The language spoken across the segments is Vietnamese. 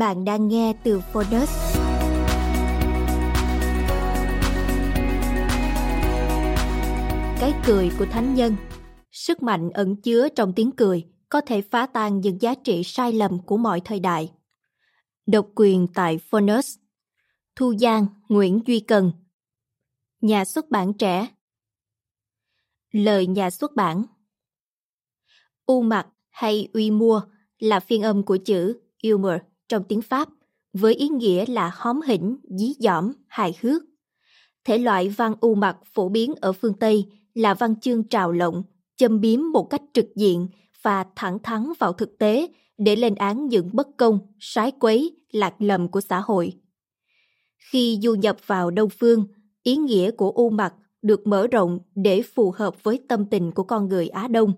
Bạn đang nghe từ Phonus. Cái cười của thánh nhân. Sức mạnh ẩn chứa trong tiếng cười có thể phá tan những giá trị sai lầm của mọi thời đại. Độc quyền tại Phonus Thu Giang, Nguyễn Duy Cần. Nhà xuất bản trẻ. Lời nhà xuất bản. U mặt hay uy mua là phiên âm của chữ humor trong tiếng Pháp với ý nghĩa là hóm hỉnh, dí dỏm, hài hước. Thể loại văn u mặt phổ biến ở phương Tây là văn chương trào lộng, châm biếm một cách trực diện và thẳng thắn vào thực tế để lên án những bất công, sái quấy, lạc lầm của xã hội. Khi du nhập vào Đông Phương, ý nghĩa của u mặt được mở rộng để phù hợp với tâm tình của con người Á Đông.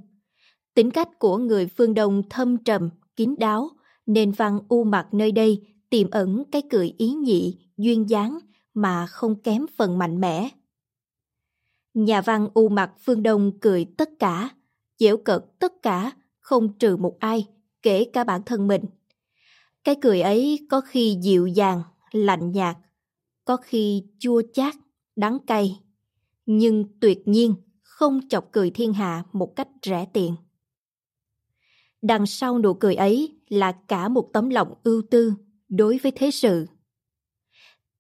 Tính cách của người phương Đông thâm trầm, kín đáo, nên văn u mặt nơi đây tiềm ẩn cái cười ý nhị, duyên dáng mà không kém phần mạnh mẽ. Nhà văn u mặt phương Đông cười tất cả, dễu cợt tất cả, không trừ một ai, kể cả bản thân mình. Cái cười ấy có khi dịu dàng, lạnh nhạt, có khi chua chát, đắng cay, nhưng tuyệt nhiên không chọc cười thiên hạ một cách rẻ tiền. Đằng sau nụ cười ấy là cả một tấm lòng ưu tư đối với thế sự.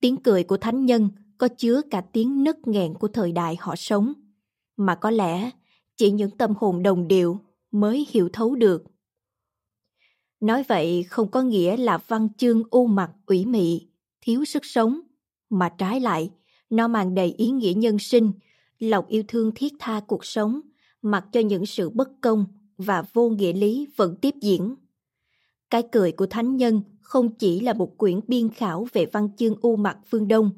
Tiếng cười của thánh nhân có chứa cả tiếng nấc nghẹn của thời đại họ sống, mà có lẽ chỉ những tâm hồn đồng điệu mới hiểu thấu được. Nói vậy không có nghĩa là văn chương u mặt ủy mị, thiếu sức sống, mà trái lại, nó mang đầy ý nghĩa nhân sinh, lòng yêu thương thiết tha cuộc sống, mặc cho những sự bất công và vô nghĩa lý vẫn tiếp diễn. Cái cười của thánh nhân không chỉ là một quyển biên khảo về văn chương u mặt phương Đông,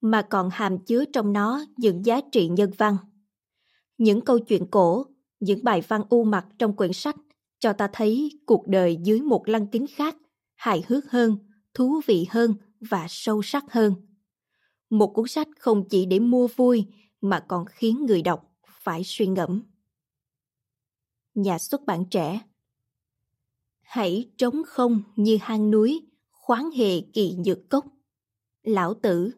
mà còn hàm chứa trong nó những giá trị nhân văn. Những câu chuyện cổ, những bài văn u mặt trong quyển sách cho ta thấy cuộc đời dưới một lăng kính khác, hài hước hơn, thú vị hơn và sâu sắc hơn. Một cuốn sách không chỉ để mua vui mà còn khiến người đọc phải suy ngẫm. Nhà xuất bản trẻ Hãy trống không như hang núi, khoáng hề kỳ nhược cốc. Lão tử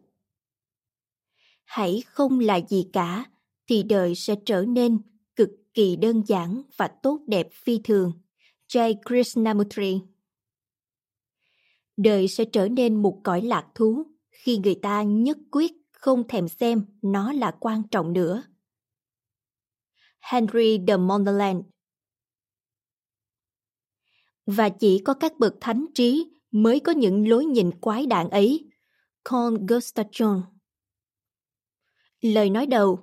Hãy không là gì cả, thì đời sẽ trở nên cực kỳ đơn giản và tốt đẹp phi thường. jay Krishnamurti Đời sẽ trở nên một cõi lạc thú khi người ta nhất quyết không thèm xem nó là quan trọng nữa. Henry de Mondeland và chỉ có các bậc thánh trí mới có những lối nhìn quái đản ấy. Con Gustachon Lời nói đầu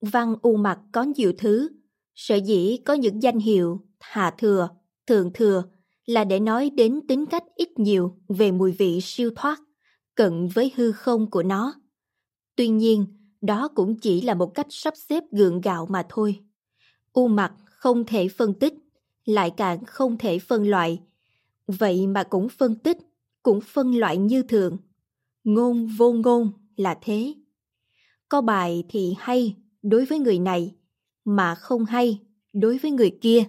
Văn u mặt có nhiều thứ, sở dĩ có những danh hiệu hạ thừa, thượng thừa là để nói đến tính cách ít nhiều về mùi vị siêu thoát, cận với hư không của nó. Tuy nhiên, đó cũng chỉ là một cách sắp xếp gượng gạo mà thôi. U mặt không thể phân tích, lại càng không thể phân loại. Vậy mà cũng phân tích, cũng phân loại như thường. Ngôn vô ngôn là thế. Có bài thì hay đối với người này, mà không hay đối với người kia.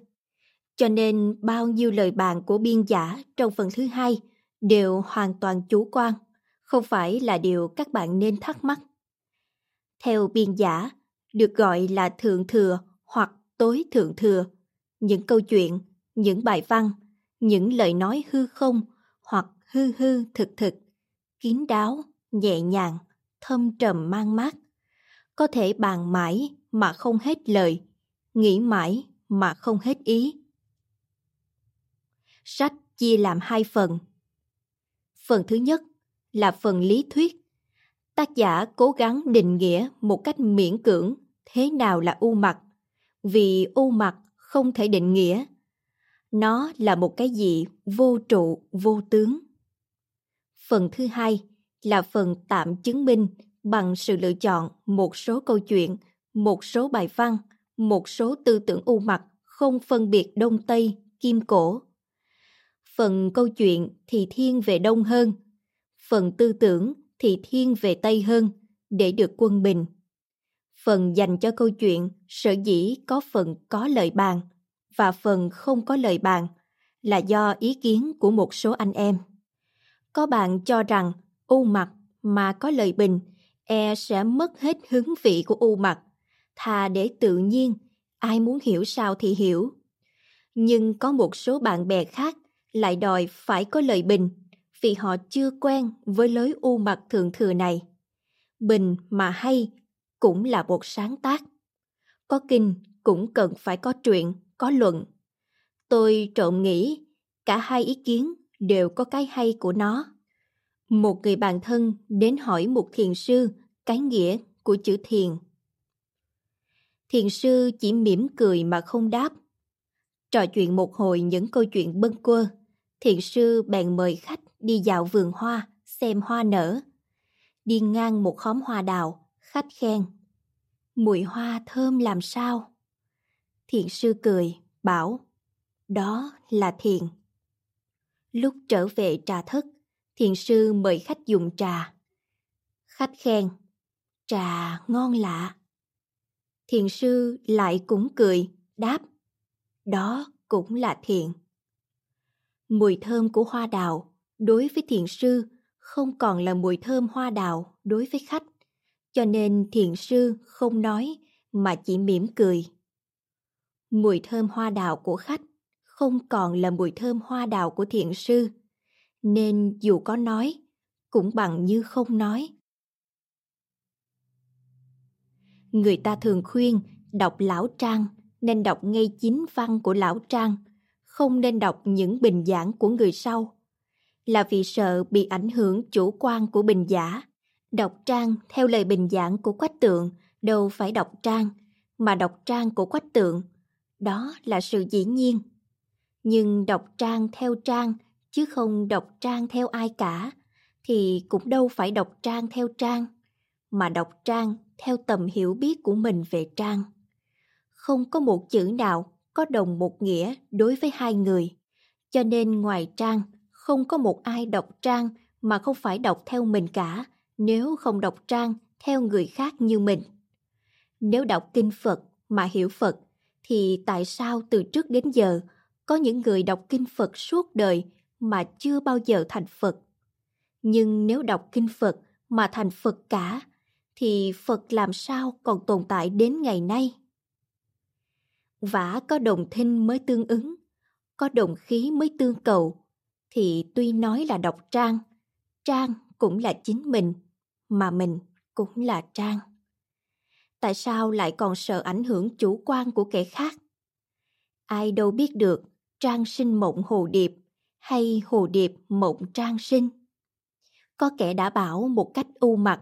Cho nên bao nhiêu lời bàn của biên giả trong phần thứ hai đều hoàn toàn chủ quan, không phải là điều các bạn nên thắc mắc. theo biên giả, được gọi là thượng thừa hoặc tối thượng thừa. Những câu chuyện, những bài văn, những lời nói hư không hoặc hư hư thực thực, kín đáo, nhẹ nhàng, thâm trầm mang mát. Có thể bàn mãi mà không hết lời, nghĩ mãi mà không hết ý. Sách chia làm hai phần. Phần thứ nhất là phần lý thuyết. Tác giả cố gắng định nghĩa một cách miễn cưỡng thế nào là u mặt, vì u mặt không thể định nghĩa. Nó là một cái gì vô trụ, vô tướng. Phần thứ hai là phần tạm chứng minh bằng sự lựa chọn một số câu chuyện, một số bài văn, một số tư tưởng u mặt không phân biệt đông tây, kim cổ. Phần câu chuyện thì thiên về đông hơn, phần tư tưởng thì thiên về tây hơn để được quân bình. Phần dành cho câu chuyện sở dĩ có phần có lời bàn và phần không có lời bàn là do ý kiến của một số anh em. Có bạn cho rằng u mặt mà có lời bình e sẽ mất hết hứng vị của u mặt, thà để tự nhiên, ai muốn hiểu sao thì hiểu. Nhưng có một số bạn bè khác lại đòi phải có lời bình vì họ chưa quen với lối u mặt thượng thừa này. Bình mà hay cũng là một sáng tác. Có kinh cũng cần phải có truyện, có luận. Tôi trộm nghĩ cả hai ý kiến đều có cái hay của nó. Một người bạn thân đến hỏi một thiền sư cái nghĩa của chữ thiền. Thiền sư chỉ mỉm cười mà không đáp. Trò chuyện một hồi những câu chuyện bâng quơ, thiền sư bèn mời khách đi dạo vườn hoa, xem hoa nở. Đi ngang một khóm hoa đào, khách khen. Mùi hoa thơm làm sao? thiện sư cười, bảo, đó là thiền. Lúc trở về trà thất, thiền sư mời khách dùng trà. Khách khen, trà ngon lạ. Thiền sư lại cũng cười, đáp, đó cũng là thiền. Mùi thơm của hoa đào đối với thiền sư không còn là mùi thơm hoa đào đối với khách, cho nên thiền sư không nói mà chỉ mỉm cười. Mùi thơm hoa đào của khách không còn là mùi thơm hoa đào của thiền sư, nên dù có nói cũng bằng như không nói. Người ta thường khuyên đọc Lão Trang nên đọc ngay chính văn của Lão Trang, không nên đọc những bình giảng của người sau. Là vì sợ bị ảnh hưởng chủ quan của bình giả. Đọc trang theo lời bình giảng của quách tượng đâu phải đọc trang, mà đọc trang của quách tượng. Đó là sự dĩ nhiên. Nhưng đọc trang theo trang chứ không đọc trang theo ai cả thì cũng đâu phải đọc trang theo trang mà đọc trang theo tầm hiểu biết của mình về trang. Không có một chữ nào có đồng một nghĩa đối với hai người, cho nên ngoài trang không có một ai đọc trang mà không phải đọc theo mình cả nếu không đọc trang theo người khác như mình. Nếu đọc kinh Phật mà hiểu Phật thì tại sao từ trước đến giờ có những người đọc kinh Phật suốt đời mà chưa bao giờ thành Phật? Nhưng nếu đọc kinh Phật mà thành Phật cả thì Phật làm sao còn tồn tại đến ngày nay? Vả có đồng thinh mới tương ứng, có đồng khí mới tương cầu, thì tuy nói là đọc trang, trang cũng là chính mình, mà mình cũng là trang. Tại sao lại còn sợ ảnh hưởng chủ quan của kẻ khác? Ai đâu biết được trang sinh mộng hồ điệp hay hồ điệp mộng trang sinh. Có kẻ đã bảo một cách u mặt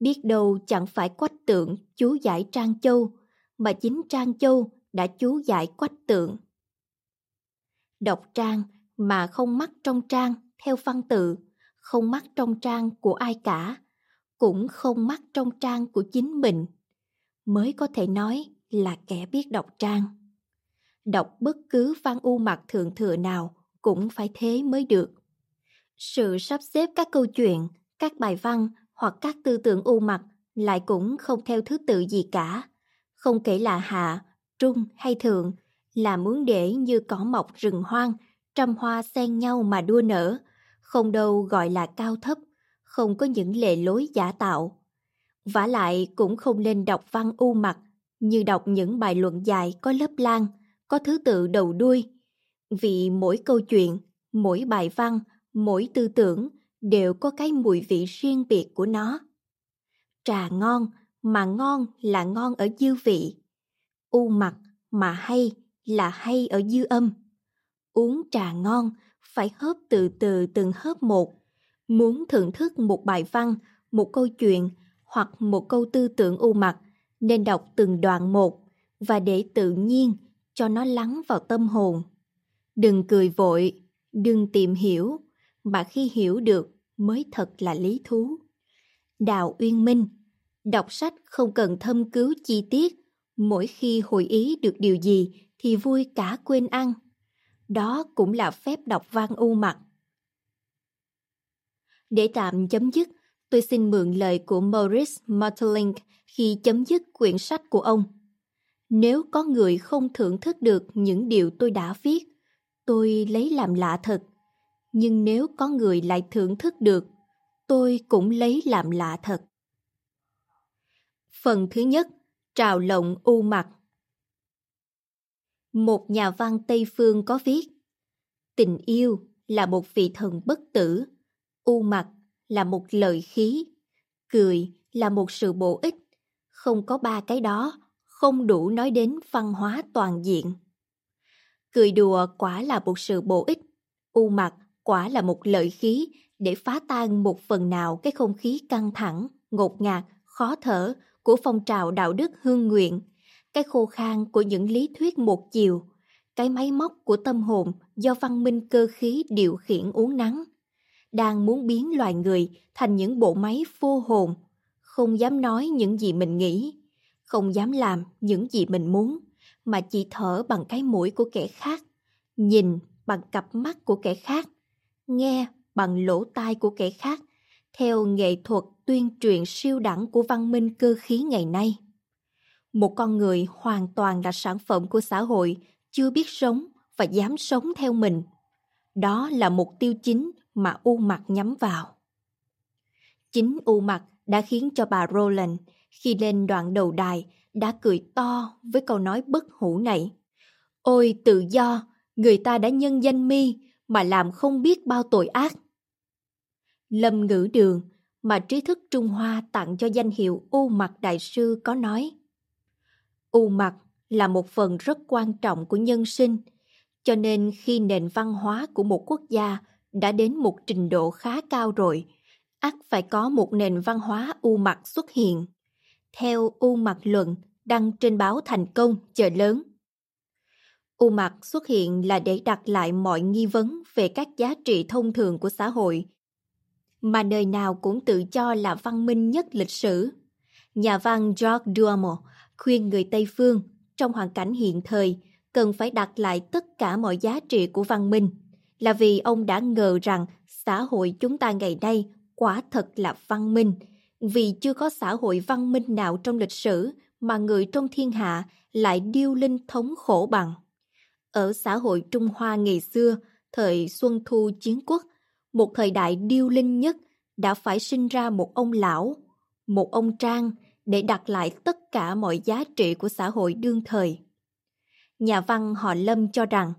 Biết đâu chẳng phải quách tượng chú giải Trang Châu, mà chính Trang Châu đã chú giải quách tượng. Đọc trang mà không mắc trong trang theo văn tự, không mắc trong trang của ai cả, cũng không mắc trong trang của chính mình, mới có thể nói là kẻ biết đọc trang. Đọc bất cứ văn u mặt thượng thừa nào cũng phải thế mới được. Sự sắp xếp các câu chuyện, các bài văn hoặc các tư tưởng u mặt lại cũng không theo thứ tự gì cả. Không kể là hạ, trung hay thượng, là muốn để như cỏ mọc rừng hoang, trăm hoa xen nhau mà đua nở, không đâu gọi là cao thấp, không có những lệ lối giả tạo. vả lại cũng không nên đọc văn u mặt như đọc những bài luận dài có lớp lan, có thứ tự đầu đuôi. Vì mỗi câu chuyện, mỗi bài văn, mỗi tư tưởng đều có cái mùi vị riêng biệt của nó. Trà ngon mà ngon là ngon ở dư vị. U mặt mà hay là hay ở dư âm. Uống trà ngon phải hớp từ từ từng hớp một. Muốn thưởng thức một bài văn, một câu chuyện hoặc một câu tư tưởng u mặt nên đọc từng đoạn một và để tự nhiên cho nó lắng vào tâm hồn. Đừng cười vội, đừng tìm hiểu, mà khi hiểu được mới thật là lý thú. Đào Uyên Minh Đọc sách không cần thâm cứu chi tiết, mỗi khi hồi ý được điều gì thì vui cả quên ăn. Đó cũng là phép đọc văn u mặt. Để tạm chấm dứt, tôi xin mượn lời của Maurice Maeterlinck khi chấm dứt quyển sách của ông. Nếu có người không thưởng thức được những điều tôi đã viết, tôi lấy làm lạ thật. Nhưng nếu có người lại thưởng thức được, tôi cũng lấy làm lạ thật. Phần thứ nhất, trào lộng u mặt. Một nhà văn Tây Phương có viết Tình yêu là một vị thần bất tử, u mặt là một lợi khí, cười là một sự bổ ích. Không có ba cái đó, không đủ nói đến văn hóa toàn diện. Cười đùa quả là một sự bổ ích, u mặt quả là một lợi khí để phá tan một phần nào cái không khí căng thẳng, ngột ngạt, khó thở của phong trào đạo đức hương nguyện, cái khô khan của những lý thuyết một chiều, cái máy móc của tâm hồn do văn minh cơ khí điều khiển uốn nắng, đang muốn biến loài người thành những bộ máy vô hồn, không dám nói những gì mình nghĩ, không dám làm những gì mình muốn, mà chỉ thở bằng cái mũi của kẻ khác, nhìn bằng cặp mắt của kẻ khác, nghe bằng lỗ tai của kẻ khác, theo nghệ thuật tuyên truyền siêu đẳng của văn minh cơ khí ngày nay. Một con người hoàn toàn là sản phẩm của xã hội, chưa biết sống và dám sống theo mình. Đó là mục tiêu chính mà U Mặt nhắm vào. Chính U Mặt đã khiến cho bà Roland khi lên đoạn đầu đài đã cười to với câu nói bất hủ này. Ôi tự do, người ta đã nhân danh mi mà làm không biết bao tội ác. Lâm ngữ đường mà trí thức Trung Hoa tặng cho danh hiệu U Mặt Đại Sư có nói. U Mặt là một phần rất quan trọng của nhân sinh, cho nên khi nền văn hóa của một quốc gia đã đến một trình độ khá cao rồi, ắt phải có một nền văn hóa U Mặt xuất hiện. Theo U Mặt luận đăng trên báo Thành Công chợ lớn. U Mặt xuất hiện là để đặt lại mọi nghi vấn về các giá trị thông thường của xã hội mà nơi nào cũng tự cho là văn minh nhất lịch sử. Nhà văn George Duhamel khuyên người Tây Phương trong hoàn cảnh hiện thời cần phải đặt lại tất cả mọi giá trị của văn minh là vì ông đã ngờ rằng xã hội chúng ta ngày nay quả thật là văn minh vì chưa có xã hội văn minh nào trong lịch sử mà người trong thiên hạ lại điêu linh thống khổ bằng. Ở xã hội Trung Hoa ngày xưa, thời Xuân Thu Chiến Quốc, một thời đại điêu linh nhất đã phải sinh ra một ông lão, một ông trang để đặt lại tất cả mọi giá trị của xã hội đương thời. Nhà văn họ Lâm cho rằng,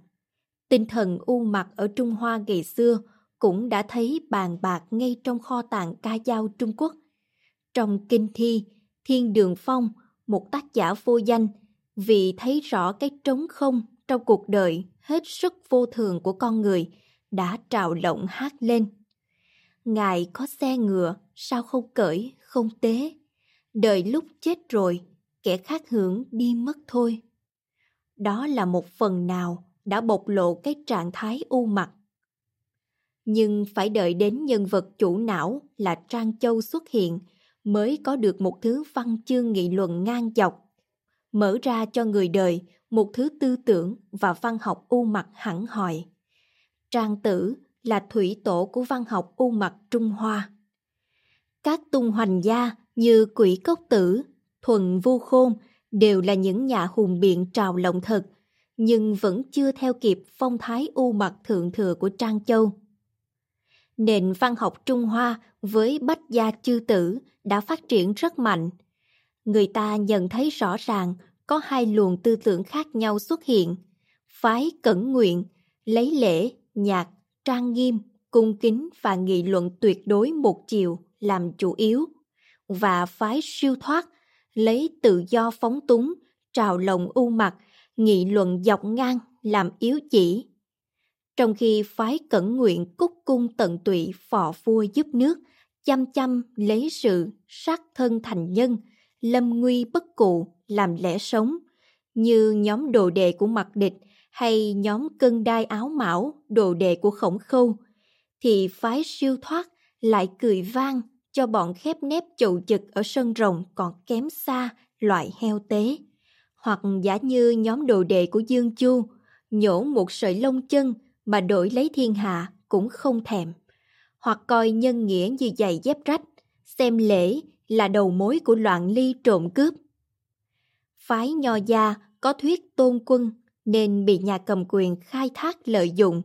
tinh thần u mặt ở Trung Hoa ngày xưa cũng đã thấy bàn bạc ngay trong kho tàng ca dao Trung Quốc. Trong kinh thi, Thiên Đường Phong, một tác giả vô danh, vì thấy rõ cái trống không trong cuộc đời hết sức vô thường của con người, đã trào lộng hát lên. Ngài có xe ngựa, sao không cởi, không tế. Đợi lúc chết rồi, kẻ khác hưởng đi mất thôi. Đó là một phần nào đã bộc lộ cái trạng thái u mặt. Nhưng phải đợi đến nhân vật chủ não là Trang Châu xuất hiện mới có được một thứ văn chương nghị luận ngang dọc, mở ra cho người đời một thứ tư tưởng và văn học u mặt hẳn hoi. Trang tử là thủy tổ của văn học u mặt Trung Hoa. Các tung hoành gia như quỷ cốc tử, thuần vu khôn đều là những nhà hùng biện trào lộng thật, nhưng vẫn chưa theo kịp phong thái u mặt thượng thừa của Trang Châu. nền văn học Trung Hoa với bách gia chư tử đã phát triển rất mạnh. Người ta nhận thấy rõ ràng có hai luồng tư tưởng khác nhau xuất hiện. Phái cẩn nguyện, lấy lễ, nhạc, trang nghiêm, cung kính và nghị luận tuyệt đối một chiều làm chủ yếu. Và phái siêu thoát, lấy tự do phóng túng, trào lộng u mặt, nghị luận dọc ngang làm yếu chỉ. Trong khi phái cẩn nguyện cúc cung tận tụy phò vua giúp nước, chăm chăm lấy sự sát thân thành nhân, lâm nguy bất cụ làm lẽ sống, như nhóm đồ đệ của mặt địch hay nhóm cân đai áo mão đồ đệ của khổng khâu, thì phái siêu thoát lại cười vang cho bọn khép nép chậu chực ở sân rồng còn kém xa loại heo tế. Hoặc giả như nhóm đồ đệ của Dương Chu, nhổ một sợi lông chân mà đổi lấy thiên hạ cũng không thèm. Hoặc coi nhân nghĩa như giày dép rách, xem lễ là đầu mối của loạn ly trộm cướp. Phái nho gia có thuyết tôn quân nên bị nhà cầm quyền khai thác lợi dụng,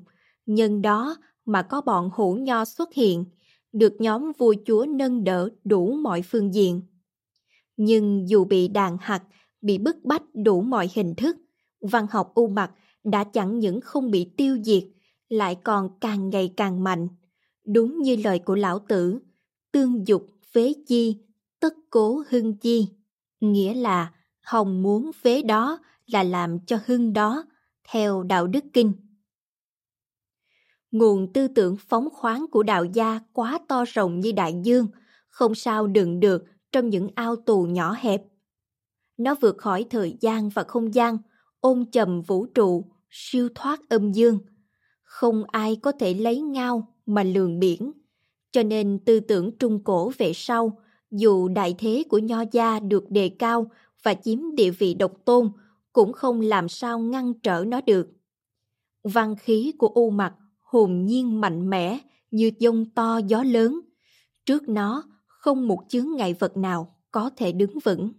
nhân đó mà có bọn hữu nho xuất hiện, được nhóm vua chúa nâng đỡ đủ mọi phương diện. Nhưng dù bị đàn hạt, bị bức bách đủ mọi hình thức, văn học u mặt đã chẳng những không bị tiêu diệt, lại còn càng ngày càng mạnh. Đúng như lời của lão tử, tương dục phế chi, tất cố hưng chi. Nghĩa là hồng muốn phế đó là làm cho hưng đó, theo đạo đức kinh. Nguồn tư tưởng phóng khoáng của đạo gia quá to rộng như đại dương, không sao đựng được trong những ao tù nhỏ hẹp. Nó vượt khỏi thời gian và không gian, ôm chầm vũ trụ, siêu thoát âm dương. Không ai có thể lấy ngao mà lường biển. Cho nên tư tưởng trung cổ về sau, dù đại thế của nho gia được đề cao và chiếm địa vị độc tôn, cũng không làm sao ngăn trở nó được. Văn khí của U Mặt hồn nhiên mạnh mẽ như dông to gió lớn. Trước nó không một chướng ngại vật nào có thể đứng vững.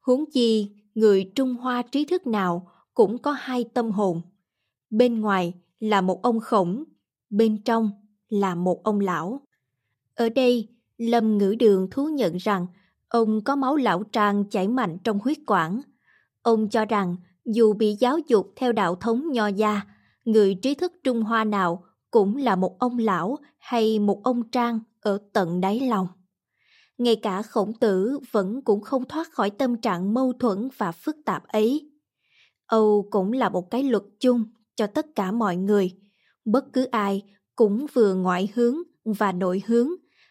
Huống chi, người Trung Hoa trí thức nào cũng có hai tâm hồn. Bên ngoài là một ông khổng, bên trong là một ông lão. Ở đây, Lâm Ngữ Đường thú nhận rằng ông có máu lão trang chảy mạnh trong huyết quản. Ông cho rằng dù bị giáo dục theo đạo thống nho gia, người trí thức Trung Hoa nào cũng là một ông lão hay một ông trang ở tận đáy lòng. Ngay cả khổng tử vẫn cũng không thoát khỏi tâm trạng mâu thuẫn và phức tạp ấy. Âu cũng là một cái luật chung cho tất cả mọi người. Bất cứ ai cũng vừa ngoại hướng và nội hướng,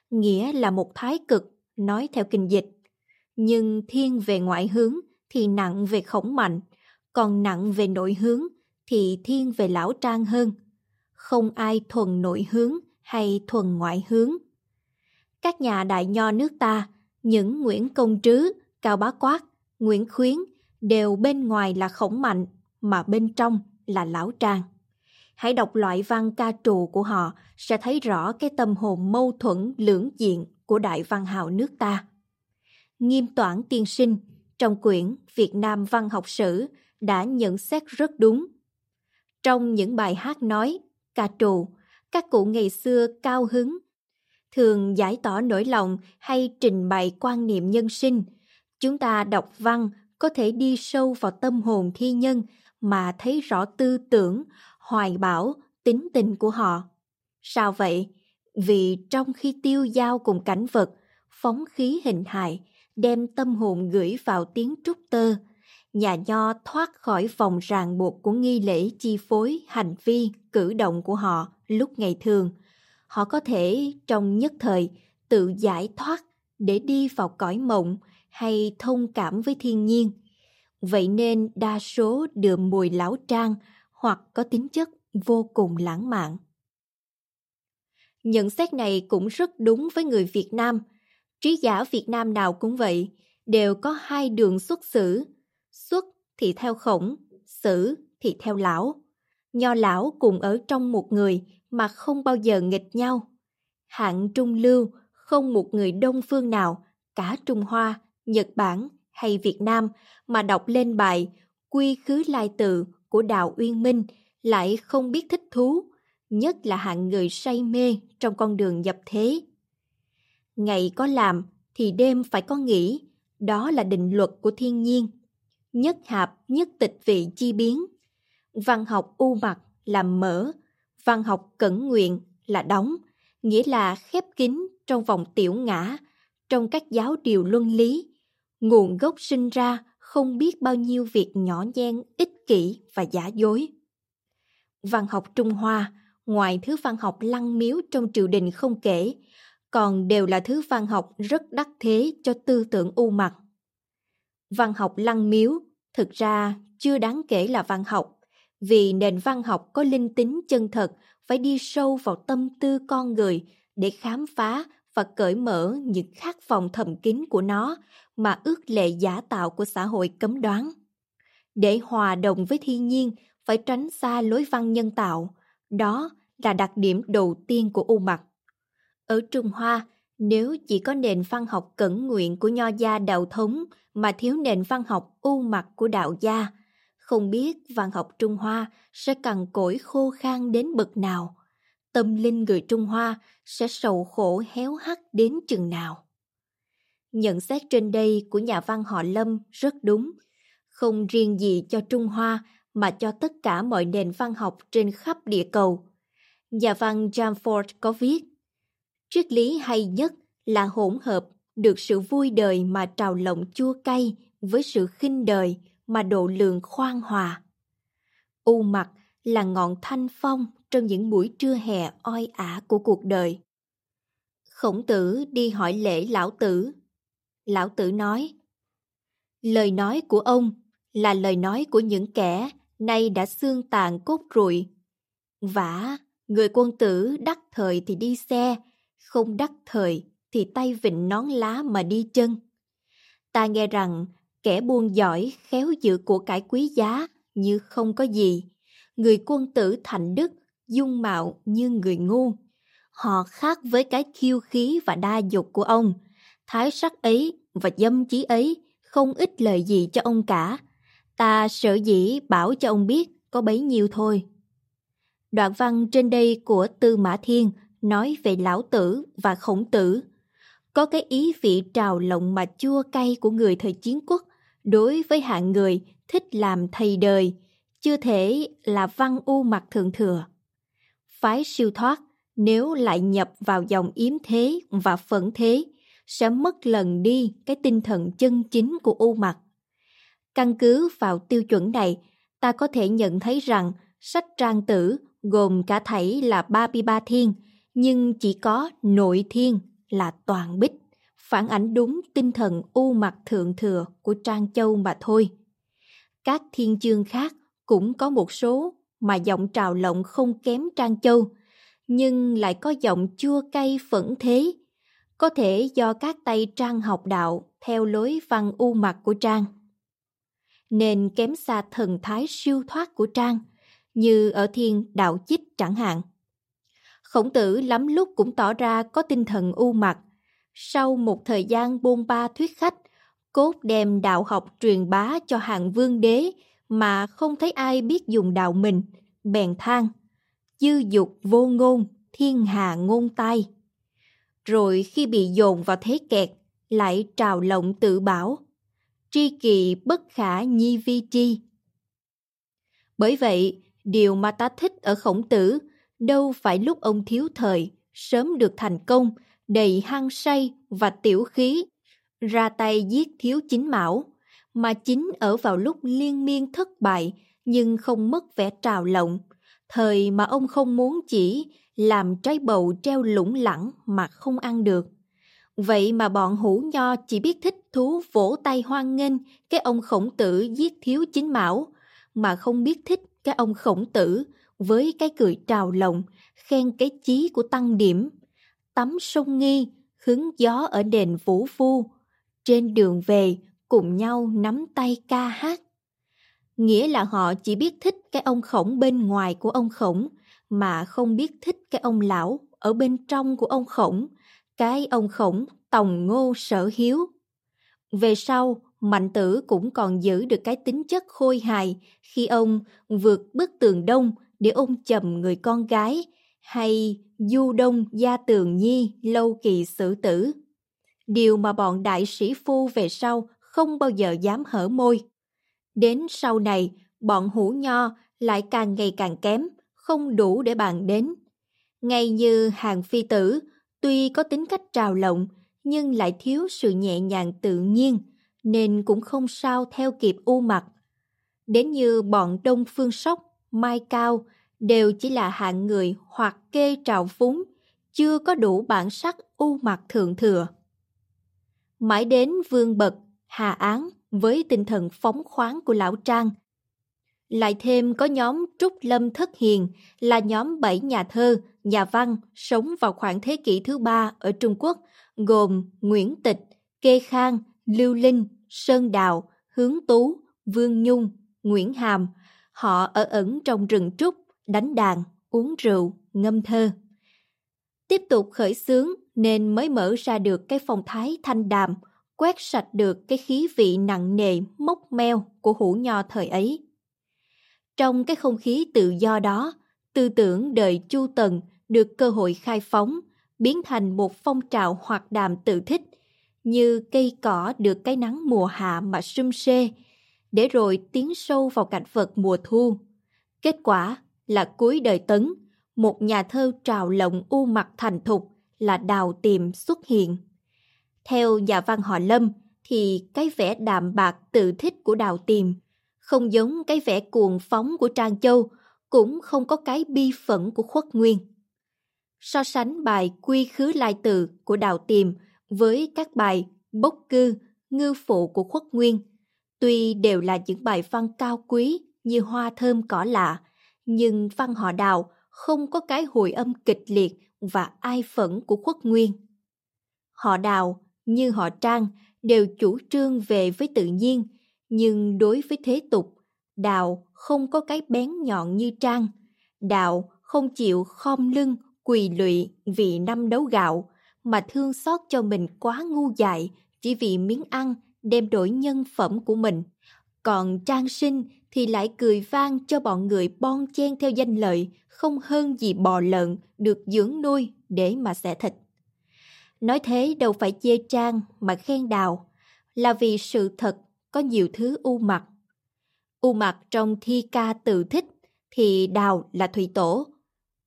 nghĩa là một thái cực, nói theo kinh dịch. Nhưng thiên về ngoại hướng thì nặng về khổng mạnh, còn nặng về nội hướng thì thiên về lão trang hơn. Không ai thuần nội hướng hay thuần ngoại hướng. Các nhà đại nho nước ta, những Nguyễn Công Trứ, Cao Bá Quát, Nguyễn Khuyến đều bên ngoài là khổng mạnh, mà bên trong là lão trang. Hãy đọc loại văn ca trù của họ sẽ thấy rõ cái tâm hồn mâu thuẫn lưỡng diện của đại văn hào nước ta. Nghiêm toản tiên sinh trong quyển Việt Nam Văn học sử đã nhận xét rất đúng. Trong những bài hát nói, ca trù, các cụ ngày xưa cao hứng, thường giải tỏ nỗi lòng hay trình bày quan niệm nhân sinh. Chúng ta đọc văn có thể đi sâu vào tâm hồn thi nhân mà thấy rõ tư tưởng, hoài bão, tính tình của họ. Sao vậy? Vì trong khi tiêu giao cùng cảnh vật, phóng khí hình hài, đem tâm hồn gửi vào tiếng trúc tơ, nhà nho thoát khỏi vòng ràng buộc của nghi lễ chi phối hành vi, cử động của họ lúc ngày thường. Họ có thể trong nhất thời tự giải thoát để đi vào cõi mộng hay thông cảm với thiên nhiên. Vậy nên đa số đượm mùi lão trang hoặc có tính chất vô cùng lãng mạn. Nhận xét này cũng rất đúng với người Việt Nam. Trí giả Việt Nam nào cũng vậy, đều có hai đường xuất xử. Xuất thì theo khổng, sử thì theo lão. Nho lão cùng ở trong một người mà không bao giờ nghịch nhau. Hạng trung lưu, không một người đông phương nào, cả Trung Hoa, Nhật Bản hay Việt Nam mà đọc lên bài Quy khứ lai tự của Đạo Uyên Minh lại không biết thích thú, nhất là hạng người say mê trong con đường nhập thế. Ngày có làm thì đêm phải có nghỉ, đó là định luật của thiên nhiên. Nhất hạp, nhất tịch vị chi biến. Văn học u mặt là mở, văn học cẩn nguyện là đóng, nghĩa là khép kín trong vòng tiểu ngã, trong các giáo điều luân lý. Nguồn gốc sinh ra không biết bao nhiêu việc nhỏ nhen, ích kỷ và giả dối. Văn học Trung Hoa, ngoài thứ văn học lăng miếu trong triều đình không kể, còn đều là thứ văn học rất đắc thế cho tư tưởng u mặt. Văn học lăng miếu thực ra chưa đáng kể là văn học, vì nền văn học có linh tính chân thật phải đi sâu vào tâm tư con người để khám phá và cởi mở những khát vọng thầm kín của nó mà ước lệ giả tạo của xã hội cấm đoán. Để hòa đồng với thiên nhiên phải tránh xa lối văn nhân tạo, đó là đặc điểm đầu tiên của u mặt. Ở Trung Hoa, nếu chỉ có nền văn học cẩn nguyện của nho gia đạo thống mà thiếu nền văn học u mặt của đạo gia, không biết văn học Trung Hoa sẽ cằn cỗi khô khan đến bậc nào, tâm linh người Trung Hoa sẽ sầu khổ héo hắt đến chừng nào. Nhận xét trên đây của nhà văn họ Lâm rất đúng, không riêng gì cho Trung Hoa mà cho tất cả mọi nền văn học trên khắp địa cầu. Nhà văn Jamford có viết, triết lý hay nhất là hỗn hợp được sự vui đời mà trào lộng chua cay với sự khinh đời mà độ lượng khoan hòa. U mặt là ngọn thanh phong trong những buổi trưa hè oi ả của cuộc đời. Khổng tử đi hỏi lễ lão tử. Lão tử nói, Lời nói của ông là lời nói của những kẻ nay đã xương tàn cốt rụi. Vả, người quân tử đắc thời thì đi xe, không đắc thời thì tay vịnh nón lá mà đi chân. Ta nghe rằng kẻ buôn giỏi khéo giữ của cải quý giá như không có gì. Người quân tử thành đức, dung mạo như người ngu. Họ khác với cái khiêu khí và đa dục của ông. Thái sắc ấy và dâm chí ấy không ít lời gì cho ông cả. Ta sợ dĩ bảo cho ông biết có bấy nhiêu thôi. Đoạn văn trên đây của Tư Mã Thiên nói về lão tử và khổng tử. Có cái ý vị trào lộng mà chua cay của người thời chiến quốc đối với hạng người thích làm thầy đời, chưa thể là văn u mặt thượng thừa. Phái siêu thoát nếu lại nhập vào dòng yếm thế và phẫn thế, sẽ mất lần đi cái tinh thần chân chính của u mặt. Căn cứ vào tiêu chuẩn này, ta có thể nhận thấy rằng sách trang tử gồm cả thảy là 33 thiên, nhưng chỉ có nội thiên là toàn bích, phản ảnh đúng tinh thần u mặt thượng thừa của Trang Châu mà thôi. Các thiên chương khác cũng có một số mà giọng trào lộng không kém Trang Châu, nhưng lại có giọng chua cay phẫn thế, có thể do các tay Trang học đạo theo lối văn u mặt của Trang. Nên kém xa thần thái siêu thoát của Trang, như ở thiên đạo chích chẳng hạn. Khổng tử lắm lúc cũng tỏ ra có tinh thần u mặt. Sau một thời gian bôn ba thuyết khách, cốt đem đạo học truyền bá cho hạng vương đế mà không thấy ai biết dùng đạo mình, bèn than. Dư dục vô ngôn, thiên hà ngôn tai. Rồi khi bị dồn vào thế kẹt, lại trào lộng tự bảo. Tri kỳ bất khả nhi vi tri. Bởi vậy, điều mà ta thích ở khổng tử đâu phải lúc ông thiếu thời, sớm được thành công, đầy hăng say và tiểu khí, ra tay giết thiếu chính mão, mà chính ở vào lúc liên miên thất bại nhưng không mất vẻ trào lộng, thời mà ông không muốn chỉ làm trái bầu treo lủng lẳng mà không ăn được. Vậy mà bọn hủ nho chỉ biết thích thú vỗ tay hoan nghênh cái ông khổng tử giết thiếu chính mão, mà không biết thích cái ông khổng tử với cái cười trào lộng, khen cái chí của tăng điểm. Tắm sông nghi, hứng gió ở đền Vũ Phu. Trên đường về, cùng nhau nắm tay ca hát. Nghĩa là họ chỉ biết thích cái ông khổng bên ngoài của ông khổng, mà không biết thích cái ông lão ở bên trong của ông khổng, cái ông khổng tòng ngô sở hiếu. Về sau, Mạnh tử cũng còn giữ được cái tính chất khôi hài khi ông vượt bức tường đông để ôm chầm người con gái, hay du đông gia tường nhi lâu kỳ xử tử. Điều mà bọn đại sĩ phu về sau không bao giờ dám hở môi. Đến sau này, bọn hủ nho lại càng ngày càng kém, không đủ để bàn đến. Ngay như hàng phi tử, tuy có tính cách trào lộng, nhưng lại thiếu sự nhẹ nhàng tự nhiên, nên cũng không sao theo kịp u mặt. Đến như bọn Đông Phương Sóc, Mai Cao đều chỉ là hạng người hoặc kê trào phúng, chưa có đủ bản sắc u mặt thượng thừa. Mãi đến vương bậc, hà án với tinh thần phóng khoáng của lão Trang. Lại thêm có nhóm Trúc Lâm Thất Hiền là nhóm bảy nhà thơ, nhà văn sống vào khoảng thế kỷ thứ ba ở Trung Quốc, gồm Nguyễn Tịch, Kê Khang, Lưu Linh, Sơn Đào, Hướng Tú, Vương Nhung, Nguyễn Hàm. Họ ở ẩn trong rừng trúc, đánh đàn, uống rượu, ngâm thơ. Tiếp tục khởi xướng nên mới mở ra được cái phong thái thanh đàm, quét sạch được cái khí vị nặng nề mốc meo của hũ nho thời ấy. Trong cái không khí tự do đó, tư tưởng đời Chu Tần được cơ hội khai phóng, biến thành một phong trào hoạt đàm tự thích, như cây cỏ được cái nắng mùa hạ mà sum xê, để rồi tiến sâu vào cảnh vật mùa thu. Kết quả là cuối đời Tấn, một nhà thơ trào lộng u mặt thành thục là đào tiềm xuất hiện. Theo nhà văn họ Lâm thì cái vẻ đạm bạc tự thích của đào tiềm không giống cái vẻ cuồng phóng của Trang Châu, cũng không có cái bi phẫn của khuất nguyên. So sánh bài Quy khứ lai từ của Đào Tiềm với các bài Bốc cư, Ngư phụ của khuất nguyên, tuy đều là những bài văn cao quý như hoa thơm cỏ lạ, nhưng văn họ Đào không có cái hồi âm kịch liệt và ai phẫn của khuất nguyên. Họ Đào như họ Trang đều chủ trương về với tự nhiên, nhưng đối với thế tục, Đào không có cái bén nhọn như Trang. Đào không chịu khom lưng, quỳ lụy vì năm đấu gạo, mà thương xót cho mình quá ngu dại chỉ vì miếng ăn đem đổi nhân phẩm của mình. Còn Trang Sinh thì lại cười vang cho bọn người bon chen theo danh lợi, không hơn gì bò lợn được dưỡng nuôi để mà xẻ thịt. Nói thế đâu phải chê Trang mà khen Đào, là vì sự thật có nhiều thứ u mặt. U mặt trong thi ca tự thích thì Đào là thủy tổ,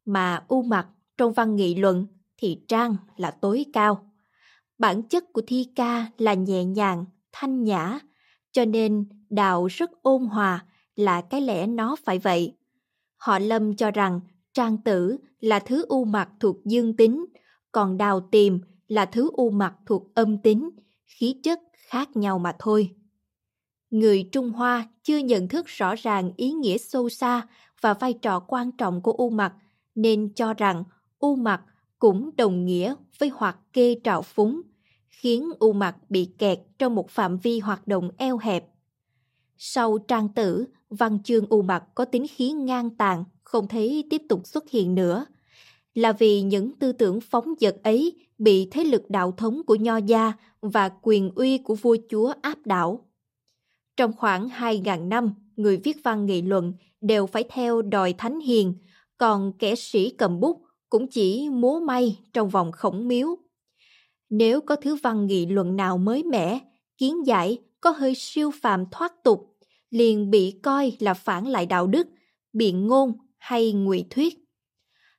mà u mặt trong văn nghị luận thì Trang là tối cao. Bản chất của thi ca là nhẹ nhàng, thanh nhã, cho nên Đào rất ôn hòa là cái lẽ nó phải vậy. Họ Lâm cho rằng Trang tử là thứ u mặt thuộc dương tính, còn Đào tìm là thứ u mặt thuộc âm tính, khí chất khác nhau mà thôi người Trung Hoa chưa nhận thức rõ ràng ý nghĩa sâu xa và vai trò quan trọng của u mặt, nên cho rằng u mặt cũng đồng nghĩa với hoạt kê trạo phúng, khiến u mặt bị kẹt trong một phạm vi hoạt động eo hẹp. Sau trang tử, văn chương u mặt có tính khí ngang tàn, không thấy tiếp tục xuất hiện nữa, là vì những tư tưởng phóng dật ấy bị thế lực đạo thống của Nho gia và quyền uy của vua chúa áp đảo. Trong khoảng 2.000 năm, người viết văn nghị luận đều phải theo đòi thánh hiền, còn kẻ sĩ cầm bút cũng chỉ múa may trong vòng khổng miếu. Nếu có thứ văn nghị luận nào mới mẻ, kiến giải có hơi siêu phàm thoát tục, liền bị coi là phản lại đạo đức, biện ngôn hay ngụy thuyết.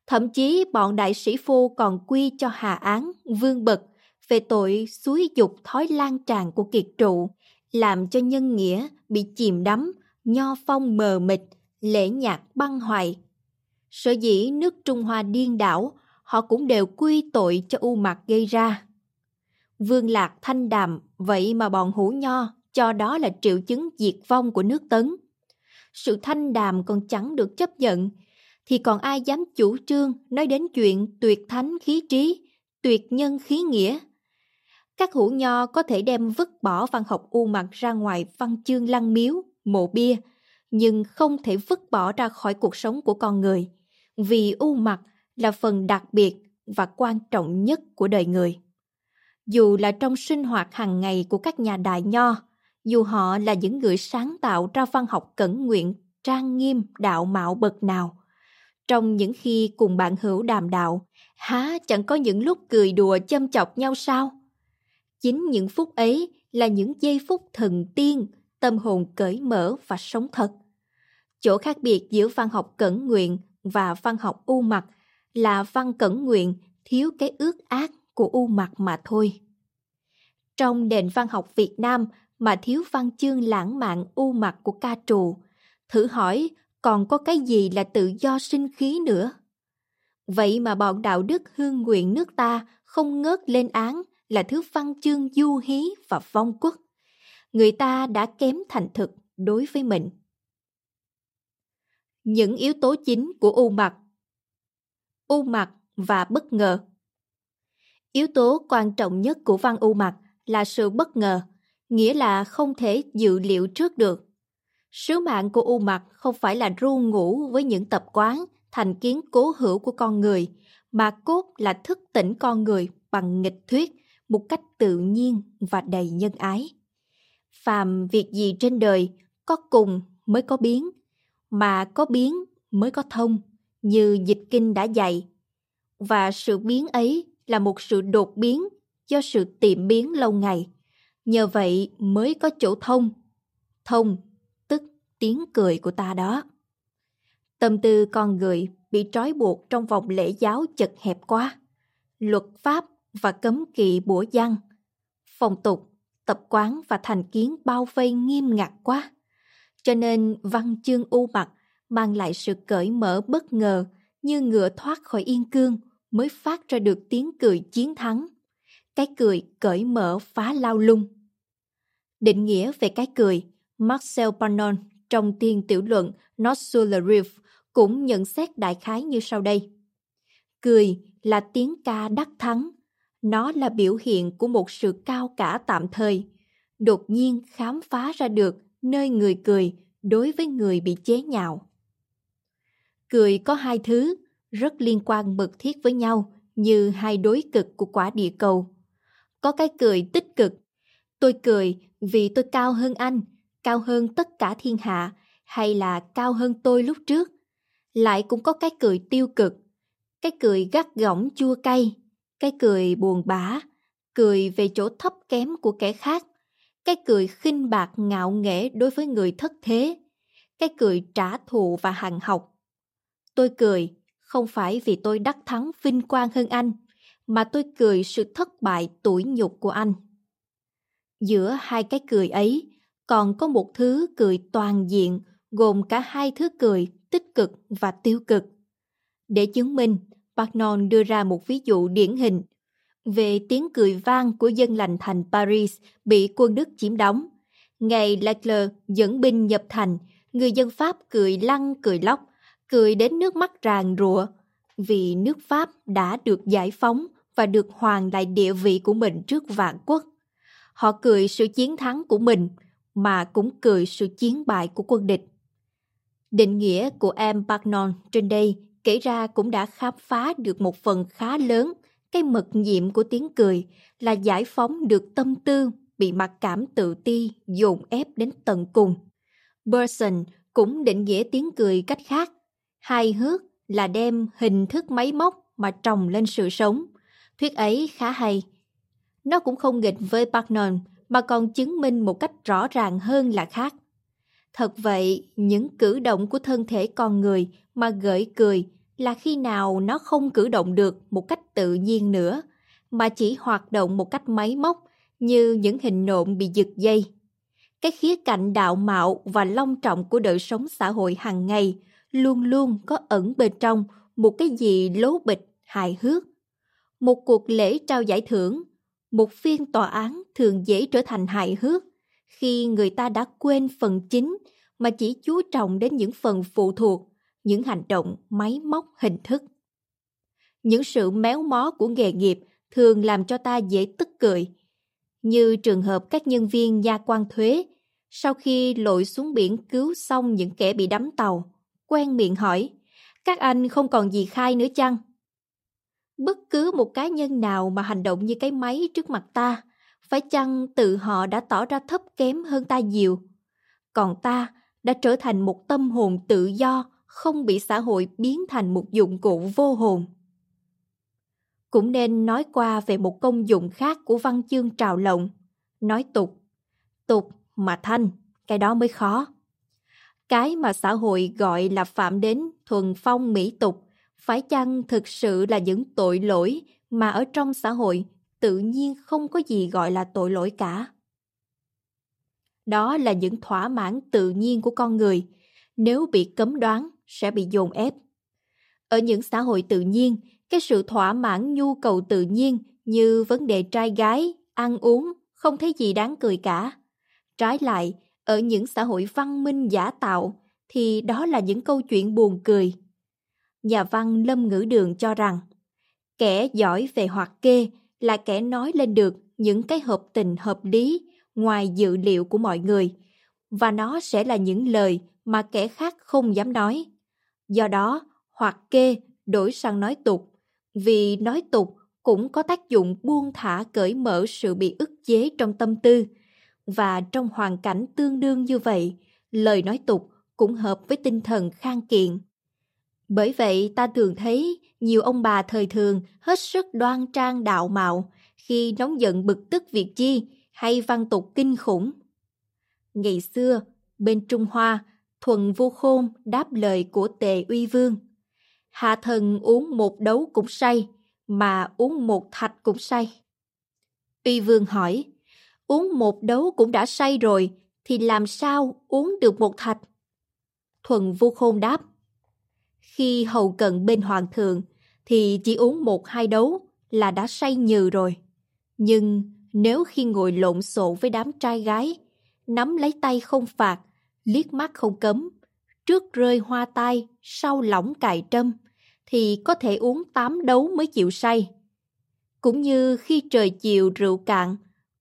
Thậm chí bọn đại sĩ phu còn quy cho hà án vương bậc về tội suối dục thói lan tràn của kiệt trụ, làm cho nhân nghĩa bị chìm đắm, nho phong mờ mịt, lễ nhạc băng hoại. Sở dĩ nước Trung Hoa điên đảo, họ cũng đều quy tội cho u mặt gây ra. Vương Lạc thanh đạm vậy mà bọn hủ nho cho đó là triệu chứng diệt vong của nước Tấn. Sự thanh đàm còn chẳng được chấp nhận, thì còn ai dám chủ trương nói đến chuyện tuyệt thánh khí trí, tuyệt nhân khí nghĩa các hữu nho có thể đem vứt bỏ văn học u mặt ra ngoài văn chương lăng miếu, mộ bia, nhưng không thể vứt bỏ ra khỏi cuộc sống của con người, vì u mặt là phần đặc biệt và quan trọng nhất của đời người. Dù là trong sinh hoạt hàng ngày của các nhà đại nho, dù họ là những người sáng tạo ra văn học cẩn nguyện, trang nghiêm, đạo mạo bậc nào, Trong những khi cùng bạn hữu đàm đạo, há chẳng có những lúc cười đùa châm chọc nhau sao? Chính những phút ấy là những giây phút thần tiên, tâm hồn cởi mở và sống thật. Chỗ khác biệt giữa văn học cẩn nguyện và văn học u mặt là văn cẩn nguyện thiếu cái ước ác của u mặt mà thôi. Trong nền văn học Việt Nam mà thiếu văn chương lãng mạn u mặt của ca trù, thử hỏi còn có cái gì là tự do sinh khí nữa? Vậy mà bọn đạo đức hương nguyện nước ta không ngớt lên án là thứ văn chương du hí và vong quốc. Người ta đã kém thành thực đối với mình. Những yếu tố chính của u mặt U mặt và bất ngờ Yếu tố quan trọng nhất của văn u mặt là sự bất ngờ, nghĩa là không thể dự liệu trước được. Sứ mạng của u mặt không phải là ru ngủ với những tập quán, thành kiến cố hữu của con người, mà cốt là thức tỉnh con người bằng nghịch thuyết một cách tự nhiên và đầy nhân ái. Phàm việc gì trên đời có cùng mới có biến, mà có biến mới có thông, như dịch kinh đã dạy. Và sự biến ấy là một sự đột biến do sự tiệm biến lâu ngày. Nhờ vậy mới có chỗ thông. Thông, tức tiếng cười của ta đó. Tâm tư con người bị trói buộc trong vòng lễ giáo chật hẹp quá. Luật pháp và cấm kỵ bủa văn, phong tục, tập quán và thành kiến bao vây nghiêm ngặt quá. Cho nên văn chương u mặt mang lại sự cởi mở bất ngờ như ngựa thoát khỏi yên cương mới phát ra được tiếng cười chiến thắng. Cái cười cởi mở phá lao lung. Định nghĩa về cái cười, Marcel Panon trong tiên tiểu luận Not sur le Riff cũng nhận xét đại khái như sau đây. Cười là tiếng ca đắc thắng, nó là biểu hiện của một sự cao cả tạm thời, đột nhiên khám phá ra được nơi người cười đối với người bị chế nhạo. Cười có hai thứ rất liên quan mật thiết với nhau như hai đối cực của quả địa cầu. Có cái cười tích cực. Tôi cười vì tôi cao hơn anh, cao hơn tất cả thiên hạ hay là cao hơn tôi lúc trước. Lại cũng có cái cười tiêu cực. Cái cười gắt gỏng chua cay cái cười buồn bã, cười về chỗ thấp kém của kẻ khác, cái cười khinh bạc ngạo nghễ đối với người thất thế, cái cười trả thù và hằng học. Tôi cười không phải vì tôi đắc thắng vinh quang hơn anh, mà tôi cười sự thất bại tủi nhục của anh. Giữa hai cái cười ấy còn có một thứ cười toàn diện gồm cả hai thứ cười tích cực và tiêu cực. Để chứng minh, Barnon đưa ra một ví dụ điển hình về tiếng cười vang của dân lành thành Paris bị quân Đức chiếm đóng. Ngày Leclerc dẫn binh nhập thành, người dân Pháp cười lăn cười lóc, cười đến nước mắt ràng rụa, vì nước Pháp đã được giải phóng và được hoàn lại địa vị của mình trước vạn quốc. Họ cười sự chiến thắng của mình, mà cũng cười sự chiến bại của quân địch. Định nghĩa của em Bagnon trên đây kể ra cũng đã khám phá được một phần khá lớn cái mật nhiệm của tiếng cười là giải phóng được tâm tư bị mặc cảm tự ti dồn ép đến tận cùng. Burson cũng định nghĩa tiếng cười cách khác. Hài hước là đem hình thức máy móc mà trồng lên sự sống. Thuyết ấy khá hay. Nó cũng không nghịch với Barnon mà còn chứng minh một cách rõ ràng hơn là khác. Thật vậy, những cử động của thân thể con người mà gợi cười là khi nào nó không cử động được một cách tự nhiên nữa, mà chỉ hoạt động một cách máy móc như những hình nộm bị giật dây. Cái khía cạnh đạo mạo và long trọng của đời sống xã hội hàng ngày luôn luôn có ẩn bên trong một cái gì lố bịch, hài hước. Một cuộc lễ trao giải thưởng, một phiên tòa án thường dễ trở thành hài hước khi người ta đã quên phần chính mà chỉ chú trọng đến những phần phụ thuộc những hành động máy móc hình thức. Những sự méo mó của nghề nghiệp thường làm cho ta dễ tức cười, như trường hợp các nhân viên gia quan thuế sau khi lội xuống biển cứu xong những kẻ bị đắm tàu, quen miệng hỏi, các anh không còn gì khai nữa chăng? Bất cứ một cá nhân nào mà hành động như cái máy trước mặt ta, phải chăng tự họ đã tỏ ra thấp kém hơn ta nhiều? Còn ta đã trở thành một tâm hồn tự do, không bị xã hội biến thành một dụng cụ vô hồn. Cũng nên nói qua về một công dụng khác của văn chương trào lộng, nói tục. Tục mà thanh, cái đó mới khó. Cái mà xã hội gọi là phạm đến thuần phong mỹ tục, phải chăng thực sự là những tội lỗi mà ở trong xã hội tự nhiên không có gì gọi là tội lỗi cả. Đó là những thỏa mãn tự nhiên của con người, nếu bị cấm đoán sẽ bị dồn ép. Ở những xã hội tự nhiên, cái sự thỏa mãn nhu cầu tự nhiên như vấn đề trai gái, ăn uống, không thấy gì đáng cười cả. Trái lại, ở những xã hội văn minh giả tạo thì đó là những câu chuyện buồn cười. Nhà văn Lâm Ngữ Đường cho rằng, kẻ giỏi về hoạt kê là kẻ nói lên được những cái hợp tình hợp lý ngoài dự liệu của mọi người, và nó sẽ là những lời mà kẻ khác không dám nói. Do đó, hoạt kê đổi sang nói tục, vì nói tục cũng có tác dụng buông thả cởi mở sự bị ức chế trong tâm tư, và trong hoàn cảnh tương đương như vậy, lời nói tục cũng hợp với tinh thần khang kiện. Bởi vậy ta thường thấy nhiều ông bà thời thường hết sức đoan trang đạo mạo khi nóng giận bực tức việc chi hay văn tục kinh khủng. Ngày xưa, bên Trung Hoa, Thuần Vô Khôn đáp lời của Tề Uy Vương. Hạ thần uống một đấu cũng say, mà uống một thạch cũng say. Uy Vương hỏi, uống một đấu cũng đã say rồi, thì làm sao uống được một thạch? Thuần Vô Khôn đáp, khi hầu cận bên hoàng thượng, thì chỉ uống một hai đấu là đã say nhừ rồi. Nhưng nếu khi ngồi lộn xộn với đám trai gái, nắm lấy tay không phạt, liếc mắt không cấm, trước rơi hoa tai, sau lỏng cài trâm, thì có thể uống tám đấu mới chịu say. Cũng như khi trời chiều rượu cạn,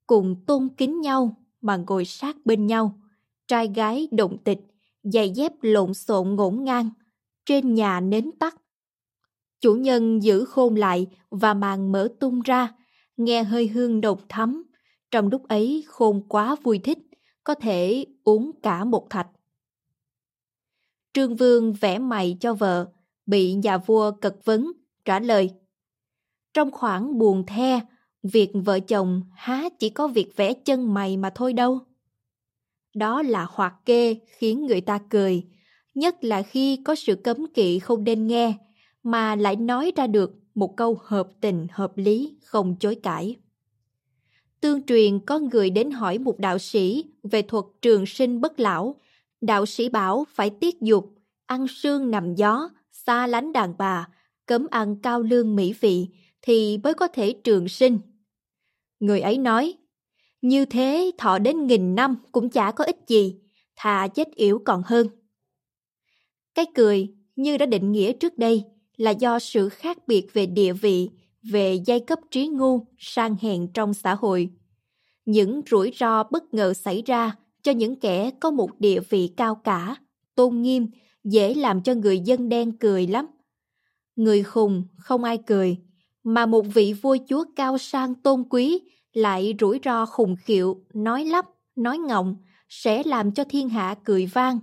cùng tôn kính nhau mà ngồi sát bên nhau, trai gái động tịch, giày dép lộn xộn ngổn ngang, trên nhà nến tắt. Chủ nhân giữ khôn lại và màn mở tung ra, nghe hơi hương độc thắm. Trong lúc ấy khôn quá vui thích, có thể uống cả một thạch. Trương Vương vẽ mày cho vợ, bị nhà vua cật vấn, trả lời. Trong khoảng buồn the, việc vợ chồng há chỉ có việc vẽ chân mày mà thôi đâu. Đó là hoạt kê khiến người ta cười, nhất là khi có sự cấm kỵ không nên nghe, mà lại nói ra được một câu hợp tình hợp lý không chối cãi. Tương truyền có người đến hỏi một đạo sĩ về thuật trường sinh bất lão. Đạo sĩ bảo phải tiết dục, ăn sương nằm gió, xa lánh đàn bà, cấm ăn cao lương mỹ vị thì mới có thể trường sinh. Người ấy nói, như thế thọ đến nghìn năm cũng chả có ích gì, thà chết yểu còn hơn. Cái cười như đã định nghĩa trước đây là do sự khác biệt về địa vị, về giai cấp trí ngu, sang hèn trong xã hội. Những rủi ro bất ngờ xảy ra cho những kẻ có một địa vị cao cả, tôn nghiêm, dễ làm cho người dân đen cười lắm. Người khùng không ai cười, mà một vị vua chúa cao sang tôn quý lại rủi ro khùng khiệu, nói lắp, nói ngọng, sẽ làm cho thiên hạ cười vang.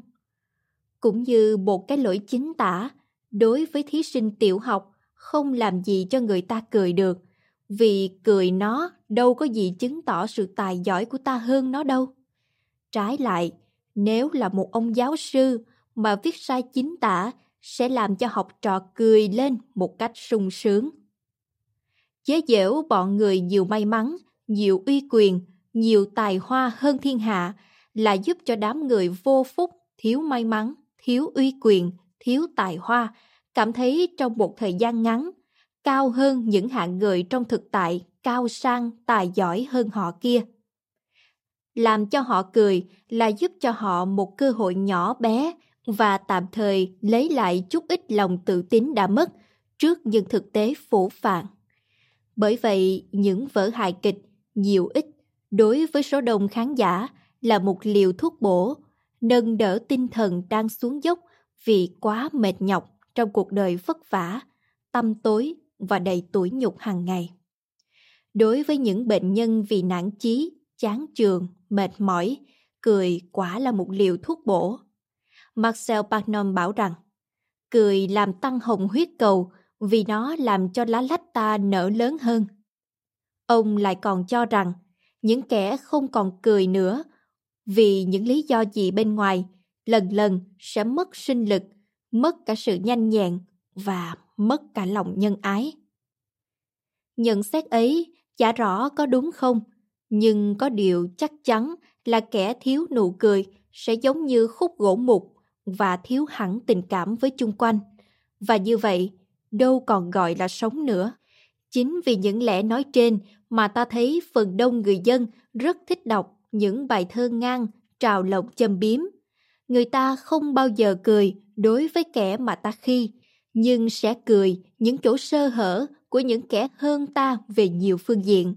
Cũng như một cái lỗi chính tả, đối với thí sinh tiểu học không làm gì cho người ta cười được, vì cười nó đâu có gì chứng tỏ sự tài giỏi của ta hơn nó đâu. Trái lại, nếu là một ông giáo sư mà viết sai chính tả sẽ làm cho học trò cười lên một cách sung sướng. Chế giễu bọn người nhiều may mắn, nhiều uy quyền, nhiều tài hoa hơn thiên hạ là giúp cho đám người vô phúc, thiếu may mắn, thiếu uy quyền, thiếu tài hoa, cảm thấy trong một thời gian ngắn, cao hơn những hạng người trong thực tại cao sang, tài giỏi hơn họ kia. Làm cho họ cười là giúp cho họ một cơ hội nhỏ bé và tạm thời lấy lại chút ít lòng tự tín đã mất trước những thực tế phổ phản. Bởi vậy, những vở hài kịch nhiều ít đối với số đông khán giả là một liều thuốc bổ, nâng đỡ tinh thần đang xuống dốc vì quá mệt nhọc trong cuộc đời vất vả, tâm tối và đầy tủi nhục hàng ngày. Đối với những bệnh nhân vì nản chí, chán trường, mệt mỏi, cười quả là một liều thuốc bổ. Marcel Pagnon bảo rằng, cười làm tăng hồng huyết cầu vì nó làm cho lá lách ta nở lớn hơn. Ông lại còn cho rằng những kẻ không còn cười nữa vì những lý do gì bên ngoài lần lần sẽ mất sinh lực, mất cả sự nhanh nhẹn và mất cả lòng nhân ái. Nhận xét ấy chả rõ có đúng không, nhưng có điều chắc chắn là kẻ thiếu nụ cười sẽ giống như khúc gỗ mục và thiếu hẳn tình cảm với chung quanh. Và như vậy, đâu còn gọi là sống nữa. Chính vì những lẽ nói trên mà ta thấy phần đông người dân rất thích đọc những bài thơ ngang, trào lộng châm biếm. Người ta không bao giờ cười đối với kẻ mà ta khi, nhưng sẽ cười những chỗ sơ hở của những kẻ hơn ta về nhiều phương diện.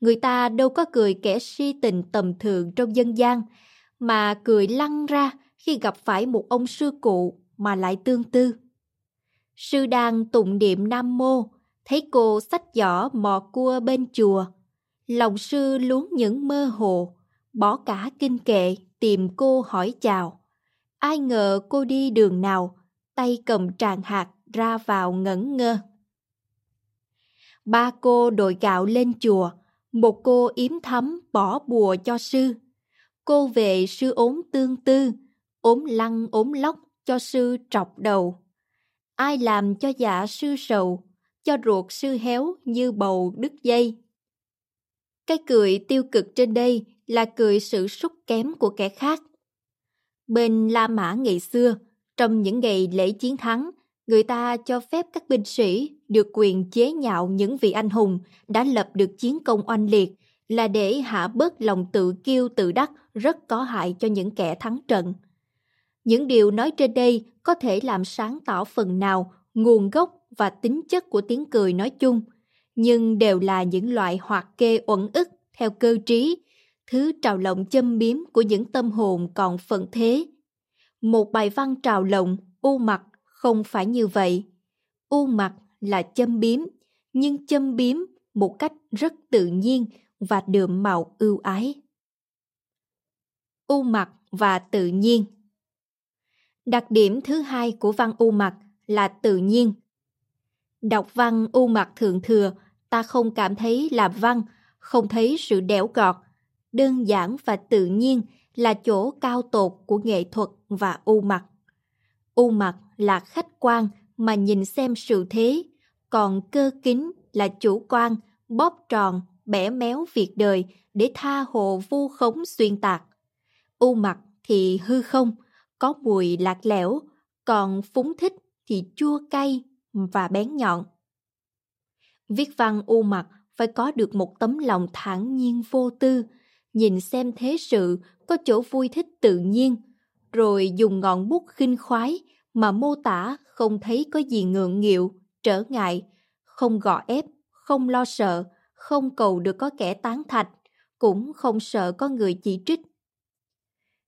Người ta đâu có cười kẻ si tình tầm thường trong dân gian, mà cười lăn ra khi gặp phải một ông sư cụ mà lại tương tư. Sư đang tụng niệm Nam Mô, thấy cô sách giỏ mò cua bên chùa. Lòng sư luống những mơ hồ, bỏ cả kinh kệ tìm cô hỏi chào. Ai ngờ cô đi đường nào, tay cầm tràng hạt ra vào ngẩn ngơ. Ba cô đội gạo lên chùa, một cô yếm thắm bỏ bùa cho sư. Cô về sư ốm tương tư, ốm lăn ốm lóc cho sư trọc đầu. Ai làm cho dạ sư sầu, cho ruột sư héo như bầu đứt dây. Cái cười tiêu cực trên đây là cười sự sút kém của kẻ khác. Bên La Mã ngày xưa, trong những ngày lễ chiến thắng, người ta cho phép các binh sĩ được quyền chế nhạo những vị anh hùng đã lập được chiến công oanh liệt là để hạ bớt lòng tự kiêu tự đắc rất có hại cho những kẻ thắng trận. Những điều nói trên đây có thể làm sáng tỏ phần nào nguồn gốc và tính chất của tiếng cười nói chung, nhưng đều là những loại hoạt kê uẩn ức theo cơ trí, thứ trào lộng châm biếm của những tâm hồn còn phận thế. Một bài văn trào lộng, u mặt không phải như vậy. U mặt là châm biếm, nhưng châm biếm một cách rất tự nhiên và đượm màu ưu ái. U mặt và tự nhiên Đặc điểm thứ hai của văn u mặt là tự nhiên. Đọc văn u mặt thượng thừa, ta không cảm thấy là văn, không thấy sự đẻo gọt. Đơn giản và tự nhiên là chỗ cao tột của nghệ thuật và u mặt. U mặt là khách quan mà nhìn xem sự thế, còn cơ kính là chủ quan, bóp tròn, bẻ méo việc đời để tha hồ vu khống xuyên tạc. U mặt thì hư không, có mùi lạc lẽo, còn phúng thích thì chua cay và bén nhọn. Viết văn u mặt phải có được một tấm lòng thản nhiên vô tư, nhìn xem thế sự có chỗ vui thích tự nhiên, rồi dùng ngọn bút khinh khoái mà mô tả không thấy có gì ngượng nghịu, trở ngại, không gò ép, không lo sợ, không cầu được có kẻ tán thạch, cũng không sợ có người chỉ trích.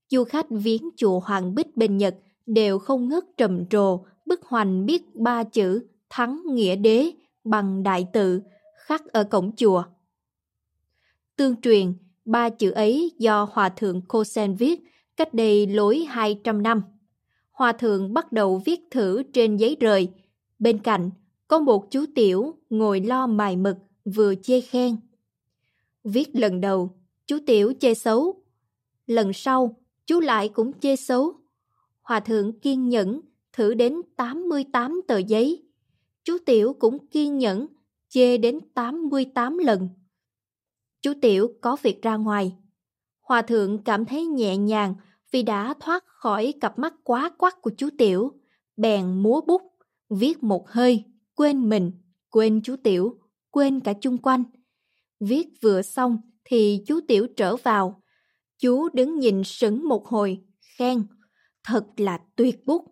Du khách viếng chùa Hoàng Bích bên Nhật đều không ngớt trầm trồ bức hoành biết ba chữ thắng nghĩa đế bằng đại tự khắc ở cổng chùa. Tương truyền, ba chữ ấy do Hòa Thượng kosen Sen viết cách đây lối 200 năm. Hòa Thượng bắt đầu viết thử trên giấy rời. Bên cạnh, có một chú tiểu ngồi lo mài mực vừa chê khen. Viết lần đầu, chú tiểu chê xấu. Lần sau, chú lại cũng chê xấu. Hòa thượng kiên nhẫn thử đến 88 tờ giấy. Chú tiểu cũng kiên nhẫn chê đến 88 lần. Chú tiểu có việc ra ngoài. Hòa thượng cảm thấy nhẹ nhàng vì đã thoát khỏi cặp mắt quá quắc của chú tiểu, bèn múa bút, viết một hơi, quên mình, quên chú tiểu, quên cả chung quanh. Viết vừa xong thì chú tiểu trở vào. Chú đứng nhìn sững một hồi, khen, thật là tuyệt bút.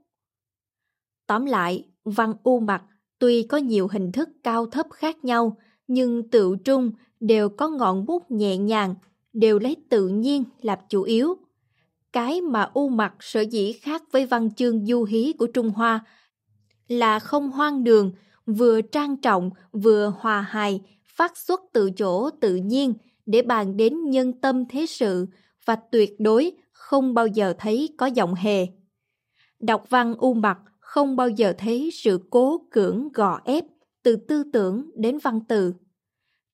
Tóm lại, văn u mặt tuy có nhiều hình thức cao thấp khác nhau, nhưng tự trung đều có ngọn bút nhẹ nhàng, đều lấy tự nhiên làm chủ yếu. Cái mà u mặt sở dĩ khác với văn chương du hí của Trung Hoa là không hoang đường, vừa trang trọng vừa hòa hài, phát xuất từ chỗ tự nhiên để bàn đến nhân tâm thế sự và tuyệt đối không bao giờ thấy có giọng hề. Đọc văn u mặt không bao giờ thấy sự cố cưỡng gò ép từ tư tưởng đến văn từ.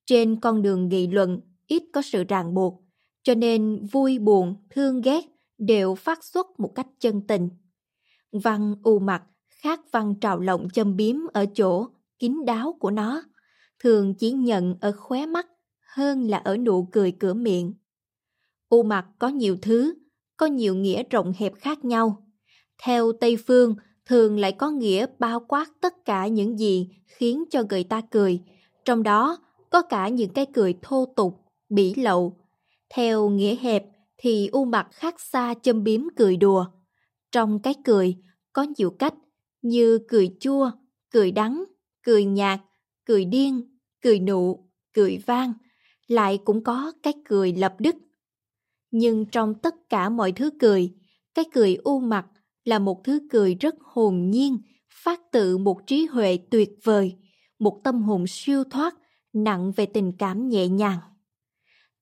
Trên con đường nghị luận ít có sự ràng buộc, cho nên vui buồn, thương ghét đều phát xuất một cách chân tình. Văn u mặt khác văn trào lộng châm biếm ở chỗ kín đáo của nó, thường chỉ nhận ở khóe mắt hơn là ở nụ cười cửa miệng. U mặt có nhiều thứ, có nhiều nghĩa rộng hẹp khác nhau. Theo Tây Phương, thường lại có nghĩa bao quát tất cả những gì khiến cho người ta cười, trong đó có cả những cái cười thô tục, bỉ lậu. Theo nghĩa hẹp thì u mặt khác xa châm biếm cười đùa. Trong cái cười có nhiều cách như cười chua, cười đắng, cười nhạt, cười điên, cười nụ, cười vang, lại cũng có cái cười lập đức. Nhưng trong tất cả mọi thứ cười, cái cười u mặt là một thứ cười rất hồn nhiên, phát tự một trí huệ tuyệt vời, một tâm hồn siêu thoát, nặng về tình cảm nhẹ nhàng.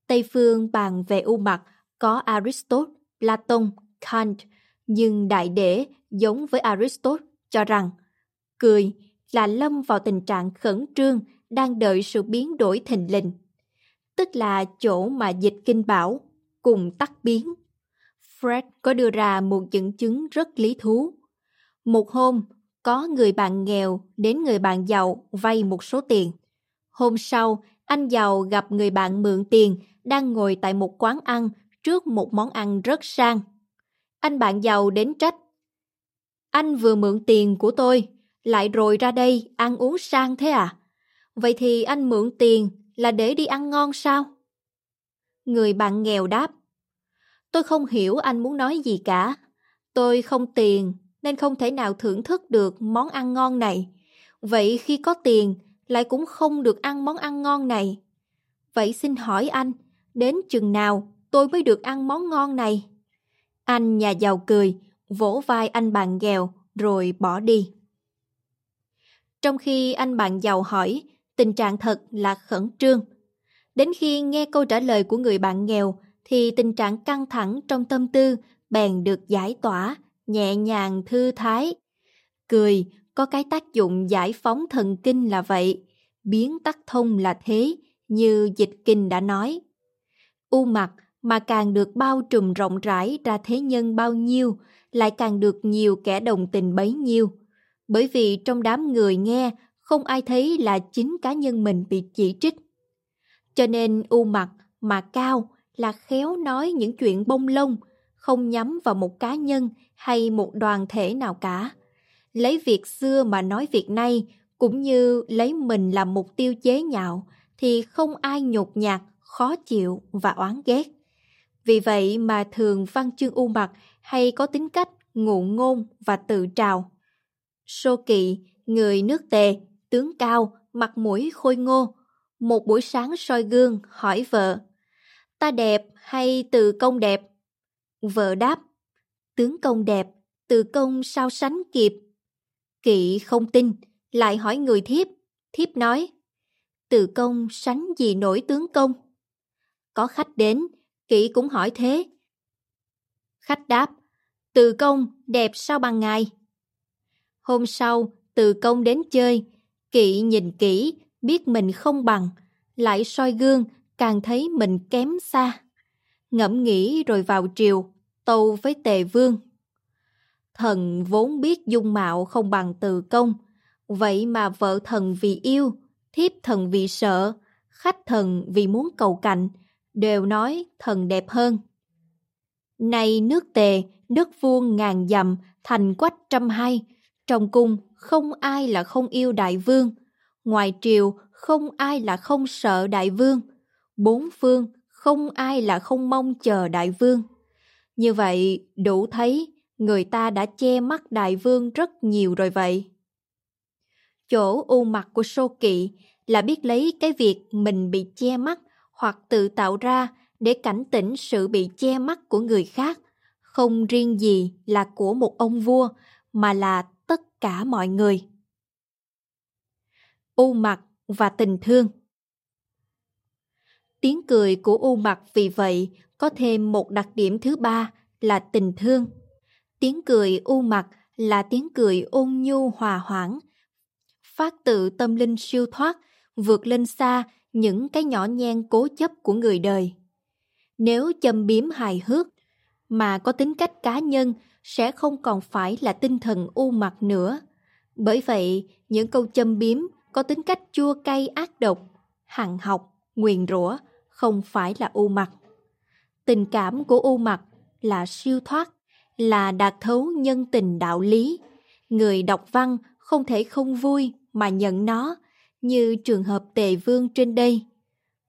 Tây phương bàn về u mặt có Aristotle, Platon, Kant, nhưng đại đế giống với Aristotle cho rằng cười là lâm vào tình trạng khẩn trương đang đợi sự biến đổi thình lình, tức là chỗ mà dịch kinh bảo cùng tắt biến. Fred có đưa ra một dẫn chứng rất lý thú. Một hôm, có người bạn nghèo đến người bạn giàu vay một số tiền. Hôm sau, anh giàu gặp người bạn mượn tiền đang ngồi tại một quán ăn trước một món ăn rất sang. Anh bạn giàu đến trách. Anh vừa mượn tiền của tôi, lại rồi ra đây ăn uống sang thế à? Vậy thì anh mượn tiền là để đi ăn ngon sao? Người bạn nghèo đáp. Tôi không hiểu anh muốn nói gì cả. Tôi không tiền nên không thể nào thưởng thức được món ăn ngon này. Vậy khi có tiền lại cũng không được ăn món ăn ngon này. Vậy xin hỏi anh, đến chừng nào tôi mới được ăn món ngon này? Anh nhà giàu cười, vỗ vai anh bạn nghèo rồi bỏ đi. Trong khi anh bạn giàu hỏi, tình trạng thật là khẩn trương. Đến khi nghe câu trả lời của người bạn nghèo, thì tình trạng căng thẳng trong tâm tư bèn được giải tỏa, nhẹ nhàng thư thái. Cười có cái tác dụng giải phóng thần kinh là vậy, biến tắc thông là thế, như dịch kinh đã nói. U mặt mà càng được bao trùm rộng rãi ra thế nhân bao nhiêu, lại càng được nhiều kẻ đồng tình bấy nhiêu. Bởi vì trong đám người nghe, không ai thấy là chính cá nhân mình bị chỉ trích. Cho nên u mặt mà cao là khéo nói những chuyện bông lông, không nhắm vào một cá nhân hay một đoàn thể nào cả. Lấy việc xưa mà nói việc nay, cũng như lấy mình làm mục tiêu chế nhạo, thì không ai nhột nhạt, khó chịu và oán ghét. Vì vậy mà thường văn chương u mặt hay có tính cách ngụ ngôn và tự trào. Sô kỵ, người nước tề, tướng cao, mặt mũi khôi ngô. Một buổi sáng soi gương hỏi vợ ta đẹp hay từ công đẹp? Vợ đáp, tướng công đẹp, từ công sao sánh kịp. Kỵ không tin, lại hỏi người thiếp, thiếp nói, từ công sánh gì nổi tướng công? Có khách đến, kỵ cũng hỏi thế. Khách đáp, từ công đẹp sao bằng ngài? Hôm sau, từ công đến chơi, kỵ nhìn kỹ, biết mình không bằng, lại soi gương càng thấy mình kém xa. Ngẫm nghĩ rồi vào triều, tâu với tề vương. Thần vốn biết dung mạo không bằng từ công, vậy mà vợ thần vì yêu, thiếp thần vì sợ, khách thần vì muốn cầu cạnh, đều nói thần đẹp hơn. Nay nước tề, đất vuông ngàn dặm, thành quách trăm hai, trong cung không ai là không yêu đại vương, ngoài triều không ai là không sợ đại vương bốn phương không ai là không mong chờ đại vương. Như vậy đủ thấy người ta đã che mắt đại vương rất nhiều rồi vậy. Chỗ u mặt của sô kỵ là biết lấy cái việc mình bị che mắt hoặc tự tạo ra để cảnh tỉnh sự bị che mắt của người khác, không riêng gì là của một ông vua mà là tất cả mọi người. U mặt và tình thương Tiếng cười của U Mặc vì vậy có thêm một đặc điểm thứ ba là tình thương. Tiếng cười U Mặc là tiếng cười ôn nhu hòa hoãn, phát tự tâm linh siêu thoát, vượt lên xa những cái nhỏ nhen cố chấp của người đời. Nếu châm biếm hài hước mà có tính cách cá nhân sẽ không còn phải là tinh thần u mặt nữa. Bởi vậy, những câu châm biếm có tính cách chua cay ác độc, hằng học, nguyền rủa không phải là u mặt. Tình cảm của u mặt là siêu thoát, là đạt thấu nhân tình đạo lý. Người đọc văn không thể không vui mà nhận nó, như trường hợp tề vương trên đây.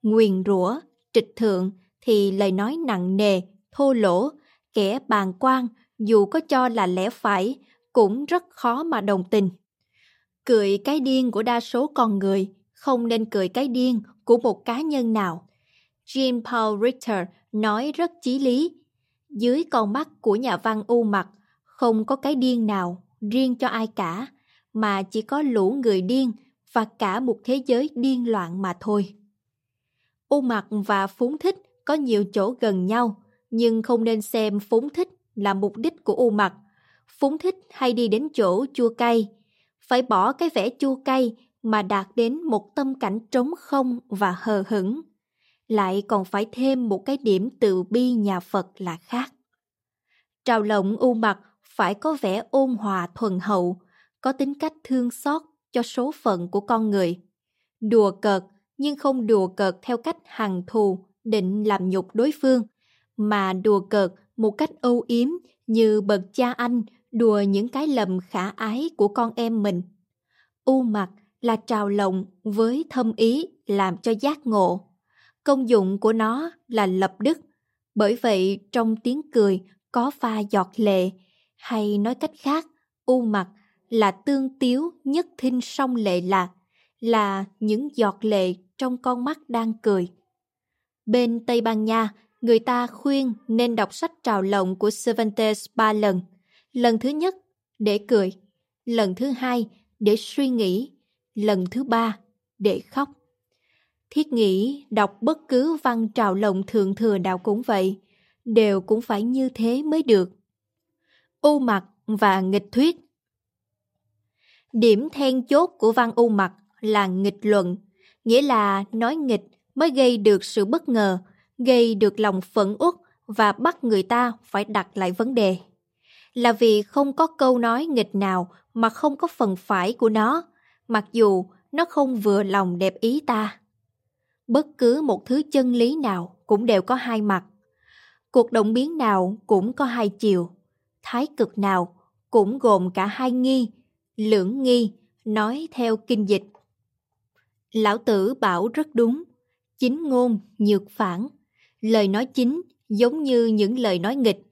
Nguyền rủa, trịch thượng thì lời nói nặng nề, thô lỗ, kẻ bàn quan dù có cho là lẽ phải cũng rất khó mà đồng tình. Cười cái điên của đa số con người không nên cười cái điên của một cá nhân nào. Jean Paul Richter nói rất chí lý. Dưới con mắt của nhà văn u mặt, không có cái điên nào riêng cho ai cả, mà chỉ có lũ người điên và cả một thế giới điên loạn mà thôi. U mặt và phúng thích có nhiều chỗ gần nhau, nhưng không nên xem phúng thích là mục đích của u mặt. Phúng thích hay đi đến chỗ chua cay, phải bỏ cái vẻ chua cay mà đạt đến một tâm cảnh trống không và hờ hững. Lại còn phải thêm một cái điểm từ bi nhà Phật là khác. Trào lộng u mặt phải có vẻ ôn hòa thuần hậu, có tính cách thương xót cho số phận của con người. Đùa cợt nhưng không đùa cợt theo cách hằng thù, định làm nhục đối phương, mà đùa cợt một cách âu yếm như bậc cha anh đùa những cái lầm khả ái của con em mình. U mặt là trào lộng với thâm ý làm cho giác ngộ. Công dụng của nó là lập đức, bởi vậy trong tiếng cười có pha giọt lệ, hay nói cách khác, u mặt là tương tiếu nhất thinh song lệ lạc, là những giọt lệ trong con mắt đang cười. Bên Tây Ban Nha, người ta khuyên nên đọc sách trào lộng của Cervantes ba lần. Lần thứ nhất, để cười. Lần thứ hai, để suy nghĩ. Lần thứ ba, để khóc. Thiết nghĩ đọc bất cứ văn trào lồng thượng thừa đạo cũng vậy, đều cũng phải như thế mới được. U mặt và nghịch thuyết Điểm then chốt của văn u mặt là nghịch luận, nghĩa là nói nghịch mới gây được sự bất ngờ, gây được lòng phẫn uất và bắt người ta phải đặt lại vấn đề. Là vì không có câu nói nghịch nào mà không có phần phải của nó, mặc dù nó không vừa lòng đẹp ý ta. Bất cứ một thứ chân lý nào cũng đều có hai mặt. Cuộc động biến nào cũng có hai chiều. Thái cực nào cũng gồm cả hai nghi, lưỡng nghi, nói theo kinh dịch. Lão tử bảo rất đúng, chính ngôn nhược phản. Lời nói chính giống như những lời nói nghịch.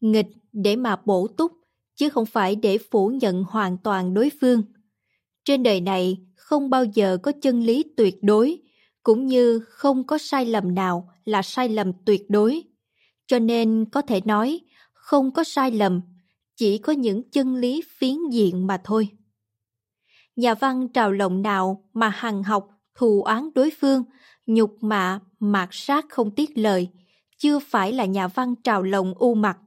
Nghịch để mà bổ túc, chứ không phải để phủ nhận hoàn toàn đối phương. Trên đời này không bao giờ có chân lý tuyệt đối, cũng như không có sai lầm nào là sai lầm tuyệt đối. Cho nên có thể nói, không có sai lầm, chỉ có những chân lý phiến diện mà thôi. Nhà văn trào lộng nào mà hằng học, thù oán đối phương, nhục mạ, mạt sát không tiếc lời, chưa phải là nhà văn trào lộng u mặt.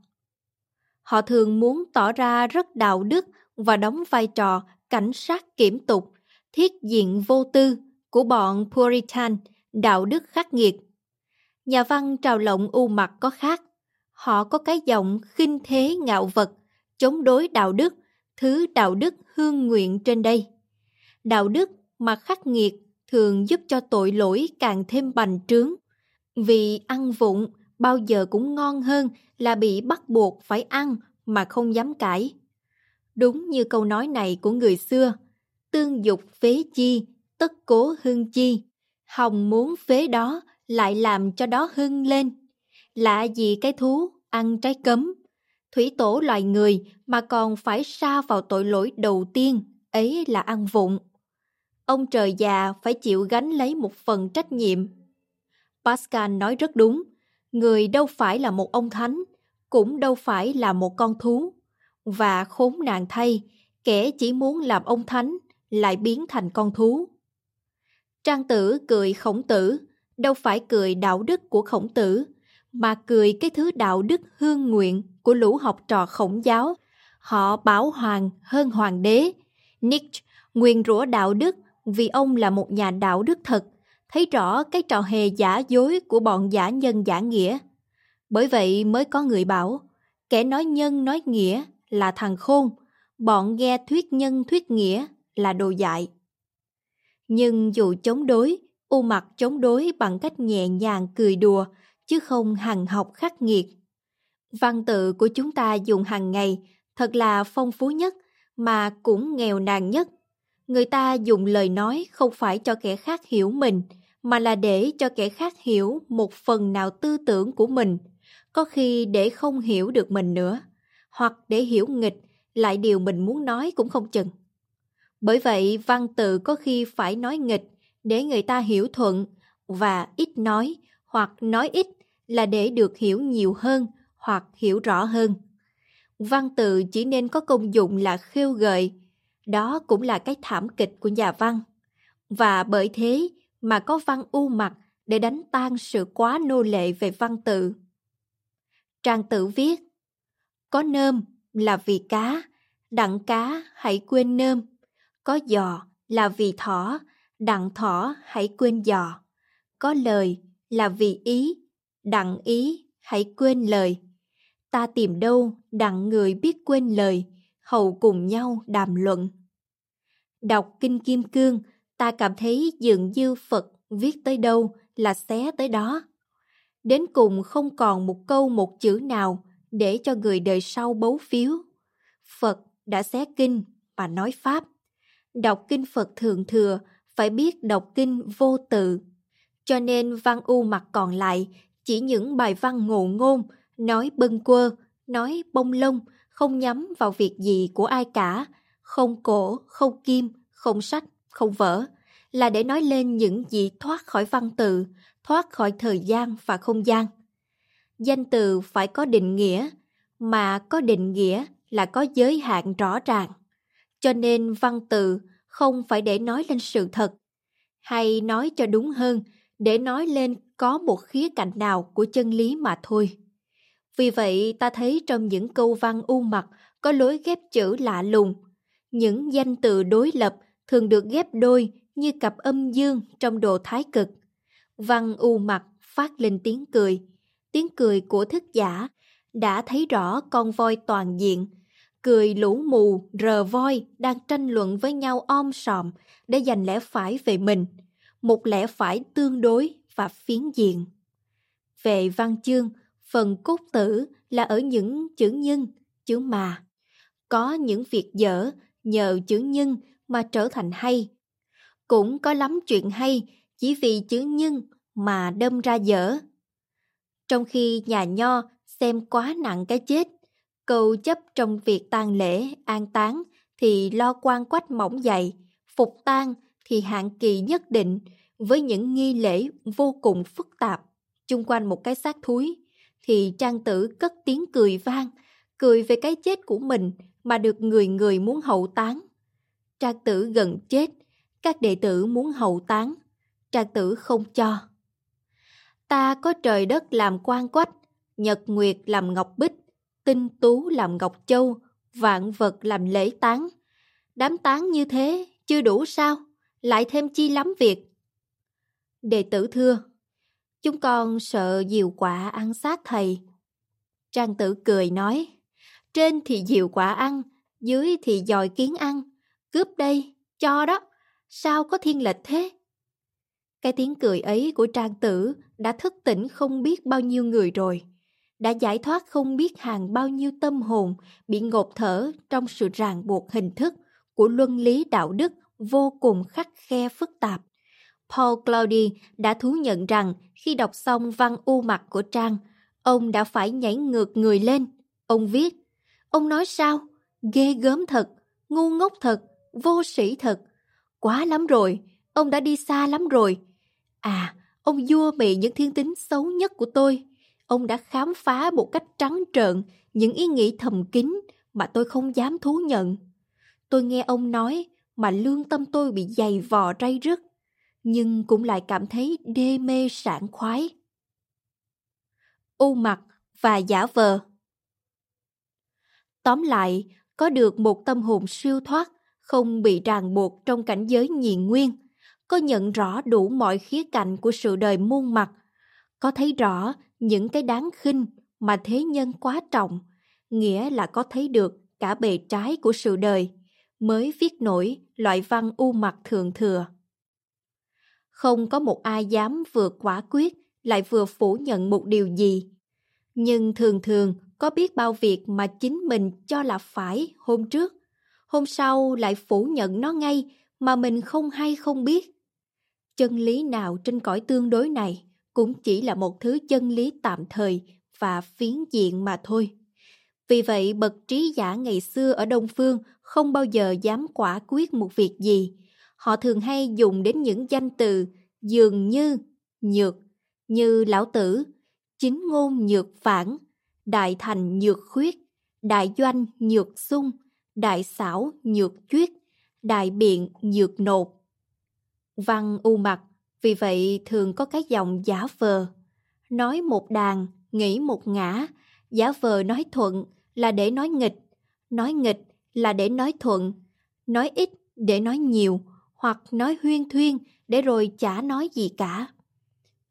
Họ thường muốn tỏ ra rất đạo đức và đóng vai trò cảnh sát kiểm tục, thiết diện vô tư của bọn Puritan, đạo đức khắc nghiệt. Nhà văn trào lộng u mặt có khác. Họ có cái giọng khinh thế ngạo vật, chống đối đạo đức, thứ đạo đức hương nguyện trên đây. Đạo đức mà khắc nghiệt thường giúp cho tội lỗi càng thêm bành trướng. Vì ăn vụng bao giờ cũng ngon hơn là bị bắt buộc phải ăn mà không dám cãi. Đúng như câu nói này của người xưa, tương dục phế chi, tất cố hưng chi. Hồng muốn phế đó lại làm cho đó hưng lên. Lạ gì cái thú ăn trái cấm. Thủy tổ loài người mà còn phải sa vào tội lỗi đầu tiên, ấy là ăn vụng. Ông trời già phải chịu gánh lấy một phần trách nhiệm. Pascal nói rất đúng, người đâu phải là một ông thánh, cũng đâu phải là một con thú. Và khốn nạn thay, kẻ chỉ muốn làm ông thánh lại biến thành con thú. Trang tử cười khổng tử, đâu phải cười đạo đức của khổng tử, mà cười cái thứ đạo đức hương nguyện của lũ học trò khổng giáo. Họ bảo hoàng hơn hoàng đế. Nietzsche nguyên rủa đạo đức vì ông là một nhà đạo đức thật, thấy rõ cái trò hề giả dối của bọn giả nhân giả nghĩa. Bởi vậy mới có người bảo, kẻ nói nhân nói nghĩa là thằng khôn, bọn nghe thuyết nhân thuyết nghĩa là đồ dại. Nhưng dù chống đối, U mặt chống đối bằng cách nhẹ nhàng cười đùa, chứ không hằng học khắc nghiệt. Văn tự của chúng ta dùng hàng ngày thật là phong phú nhất mà cũng nghèo nàn nhất. Người ta dùng lời nói không phải cho kẻ khác hiểu mình, mà là để cho kẻ khác hiểu một phần nào tư tưởng của mình, có khi để không hiểu được mình nữa, hoặc để hiểu nghịch lại điều mình muốn nói cũng không chừng. Bởi vậy văn tự có khi phải nói nghịch để người ta hiểu thuận và ít nói hoặc nói ít là để được hiểu nhiều hơn hoặc hiểu rõ hơn. Văn tự chỉ nên có công dụng là khêu gợi, đó cũng là cái thảm kịch của nhà văn. Và bởi thế mà có văn u mặt để đánh tan sự quá nô lệ về văn tự. Trang tử viết, có nơm là vì cá, đặng cá hãy quên nơm, có giò là vì thỏ, đặng thỏ hãy quên giò, có lời là vì ý, đặng ý hãy quên lời. Ta tìm đâu đặng người biết quên lời, hầu cùng nhau đàm luận. Đọc Kinh Kim Cương, ta cảm thấy dường như Phật viết tới đâu là xé tới đó. Đến cùng không còn một câu một chữ nào để cho người đời sau bấu phiếu. Phật đã xé kinh và nói Pháp. Đọc kinh Phật thường thừa phải biết đọc kinh vô tự. Cho nên văn u mặt còn lại chỉ những bài văn ngộ ngôn, nói bâng quơ, nói bông lông, không nhắm vào việc gì của ai cả, không cổ, không kim, không sách, không vỡ là để nói lên những gì thoát khỏi văn tự, thoát khỏi thời gian và không gian. Danh từ phải có định nghĩa, mà có định nghĩa là có giới hạn rõ ràng. Cho nên văn từ không phải để nói lên sự thật, hay nói cho đúng hơn, để nói lên có một khía cạnh nào của chân lý mà thôi. Vì vậy ta thấy trong những câu văn u mặt có lối ghép chữ lạ lùng. Những danh từ đối lập thường được ghép đôi như cặp âm dương trong đồ thái cực. Văn u mặt phát lên tiếng cười. Tiếng cười của thức giả đã thấy rõ con voi toàn diện. Cười lũ mù, rờ voi đang tranh luận với nhau om sòm để giành lẽ phải về mình. Một lẽ phải tương đối và phiến diện. Về văn chương, phần cốt tử là ở những chữ nhân, chữ mà. Có những việc dở nhờ chữ nhân mà trở thành hay. Cũng có lắm chuyện hay chỉ vì chữ nhân mà đâm ra dở. Trong khi nhà nho xem quá nặng cái chết, cầu chấp trong việc tang lễ, an táng thì lo quan quách mỏng dày, phục tang thì hạn kỳ nhất định với những nghi lễ vô cùng phức tạp chung quanh một cái xác thúi thì trang tử cất tiếng cười vang cười về cái chết của mình mà được người người muốn hậu táng Trạc tử gần chết các đệ tử muốn hậu táng trạc tử không cho. Ta có trời đất làm quan quách nhật nguyệt làm ngọc bích tinh tú làm ngọc châu vạn vật làm lễ táng đám táng như thế chưa đủ sao? Lại thêm chi lắm việc? Đệ tử thưa, chúng con sợ diều quả ăn xác thầy. Trang tử cười nói, trên thì diều quả ăn, dưới thì dòi kiến ăn, cướp đây, cho đó, sao có thiên lệch thế? Cái tiếng cười ấy của trang tử đã thức tỉnh không biết bao nhiêu người rồi, đã giải thoát không biết hàng bao nhiêu tâm hồn bị ngột thở trong sự ràng buộc hình thức của luân lý đạo đức vô cùng khắc khe phức tạp. Paul Claudi đã thú nhận rằng khi đọc xong văn u mặt của Trang, ông đã phải nhảy ngược người lên. Ông viết, ông nói sao? Ghê gớm thật, ngu ngốc thật, vô sĩ thật. Quá lắm rồi, ông đã đi xa lắm rồi. À, ông vua mị những thiên tính xấu nhất của tôi. Ông đã khám phá một cách trắng trợn những ý nghĩ thầm kín mà tôi không dám thú nhận. Tôi nghe ông nói mà lương tâm tôi bị dày vò ray rứt nhưng cũng lại cảm thấy đê mê sảng khoái. U mặt và giả vờ Tóm lại, có được một tâm hồn siêu thoát, không bị ràng buộc trong cảnh giới nhị nguyên, có nhận rõ đủ mọi khía cạnh của sự đời muôn mặt, có thấy rõ những cái đáng khinh mà thế nhân quá trọng, nghĩa là có thấy được cả bề trái của sự đời, mới viết nổi loại văn u mặt thường thừa. Không có một ai dám vừa quả quyết lại vừa phủ nhận một điều gì. Nhưng thường thường có biết bao việc mà chính mình cho là phải hôm trước, hôm sau lại phủ nhận nó ngay mà mình không hay không biết. Chân lý nào trên cõi tương đối này cũng chỉ là một thứ chân lý tạm thời và phiến diện mà thôi. Vì vậy, bậc trí giả ngày xưa ở Đông Phương không bao giờ dám quả quyết một việc gì. Họ thường hay dùng đến những danh từ dường như, nhược, như lão tử, chính ngôn nhược phản, đại thành nhược khuyết, đại doanh nhược sung, đại xảo nhược chuyết, đại biện nhược nột. Văn u mặt, vì vậy thường có cái dòng giả vờ. Nói một đàn, nghĩ một ngã, giả vờ nói thuận là để nói nghịch, nói nghịch là để nói thuận, nói ít để nói nhiều, hoặc nói huyên thuyên để rồi chả nói gì cả.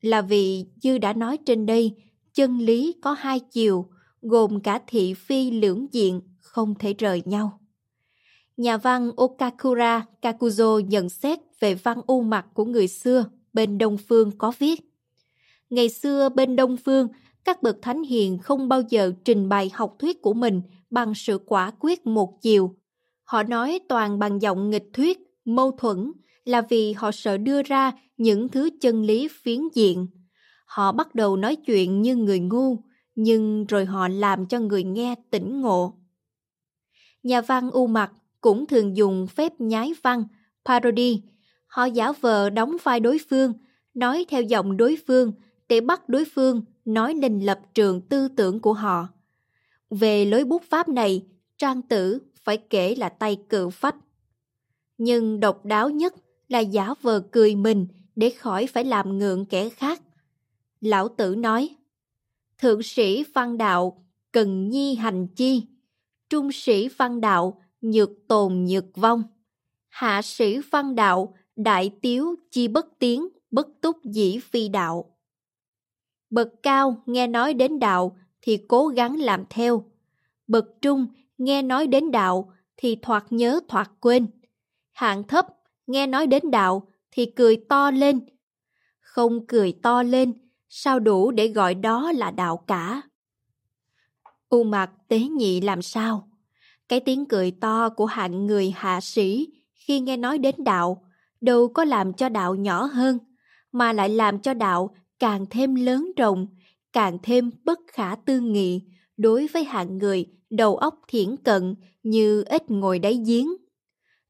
Là vì như đã nói trên đây, chân lý có hai chiều, gồm cả thị phi lưỡng diện, không thể rời nhau. Nhà văn Okakura Kakuzo nhận xét về văn u mặt của người xưa bên Đông Phương có viết. Ngày xưa bên Đông Phương, các bậc thánh hiền không bao giờ trình bày học thuyết của mình bằng sự quả quyết một chiều. Họ nói toàn bằng giọng nghịch thuyết, mâu thuẫn là vì họ sợ đưa ra những thứ chân lý phiến diện. Họ bắt đầu nói chuyện như người ngu, nhưng rồi họ làm cho người nghe tỉnh ngộ. Nhà văn U Mặc cũng thường dùng phép nhái văn, parody. Họ giả vờ đóng vai đối phương, nói theo giọng đối phương để bắt đối phương nói lên lập trường tư tưởng của họ. Về lối bút pháp này, Trang Tử phải kể là tay cự phách. Nhưng độc đáo nhất là giả vờ cười mình để khỏi phải làm ngượng kẻ khác. Lão Tử nói, Thượng sĩ văn đạo cần nhi hành chi, trung sĩ văn đạo nhược tồn nhược vong, hạ sĩ văn đạo đại tiếu chi bất tiến bất túc dĩ phi đạo. Bậc cao nghe nói đến đạo thì cố gắng làm theo. Bậc trung nghe nói đến đạo thì thoạt nhớ thoạt quên. Hạng thấp nghe nói đến đạo thì cười to lên. Không cười to lên, sao đủ để gọi đó là đạo cả? U mặt tế nhị làm sao? Cái tiếng cười to của hạng người hạ sĩ khi nghe nói đến đạo đâu có làm cho đạo nhỏ hơn, mà lại làm cho đạo càng thêm lớn rộng, càng thêm bất khả tư nghị đối với hạng người đầu óc thiển cận như ít ngồi đáy giếng.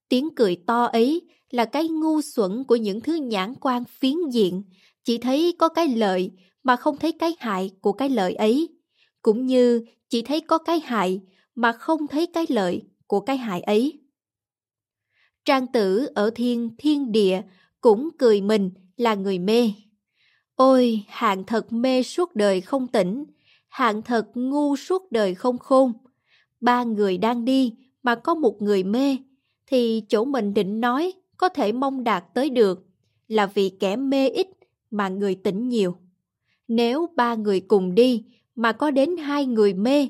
Tiếng cười to ấy là cái ngu xuẩn của những thứ nhãn quan phiến diện, chỉ thấy có cái lợi mà không thấy cái hại của cái lợi ấy, cũng như chỉ thấy có cái hại mà không thấy cái lợi của cái hại ấy. Trang tử ở thiên thiên địa cũng cười mình là người mê. Ôi, hạng thật mê suốt đời không tỉnh, hạng thật ngu suốt đời không khôn. Ba người đang đi mà có một người mê, thì chỗ mình định nói có thể mong đạt tới được là vì kẻ mê ít mà người tỉnh nhiều. Nếu ba người cùng đi mà có đến hai người mê,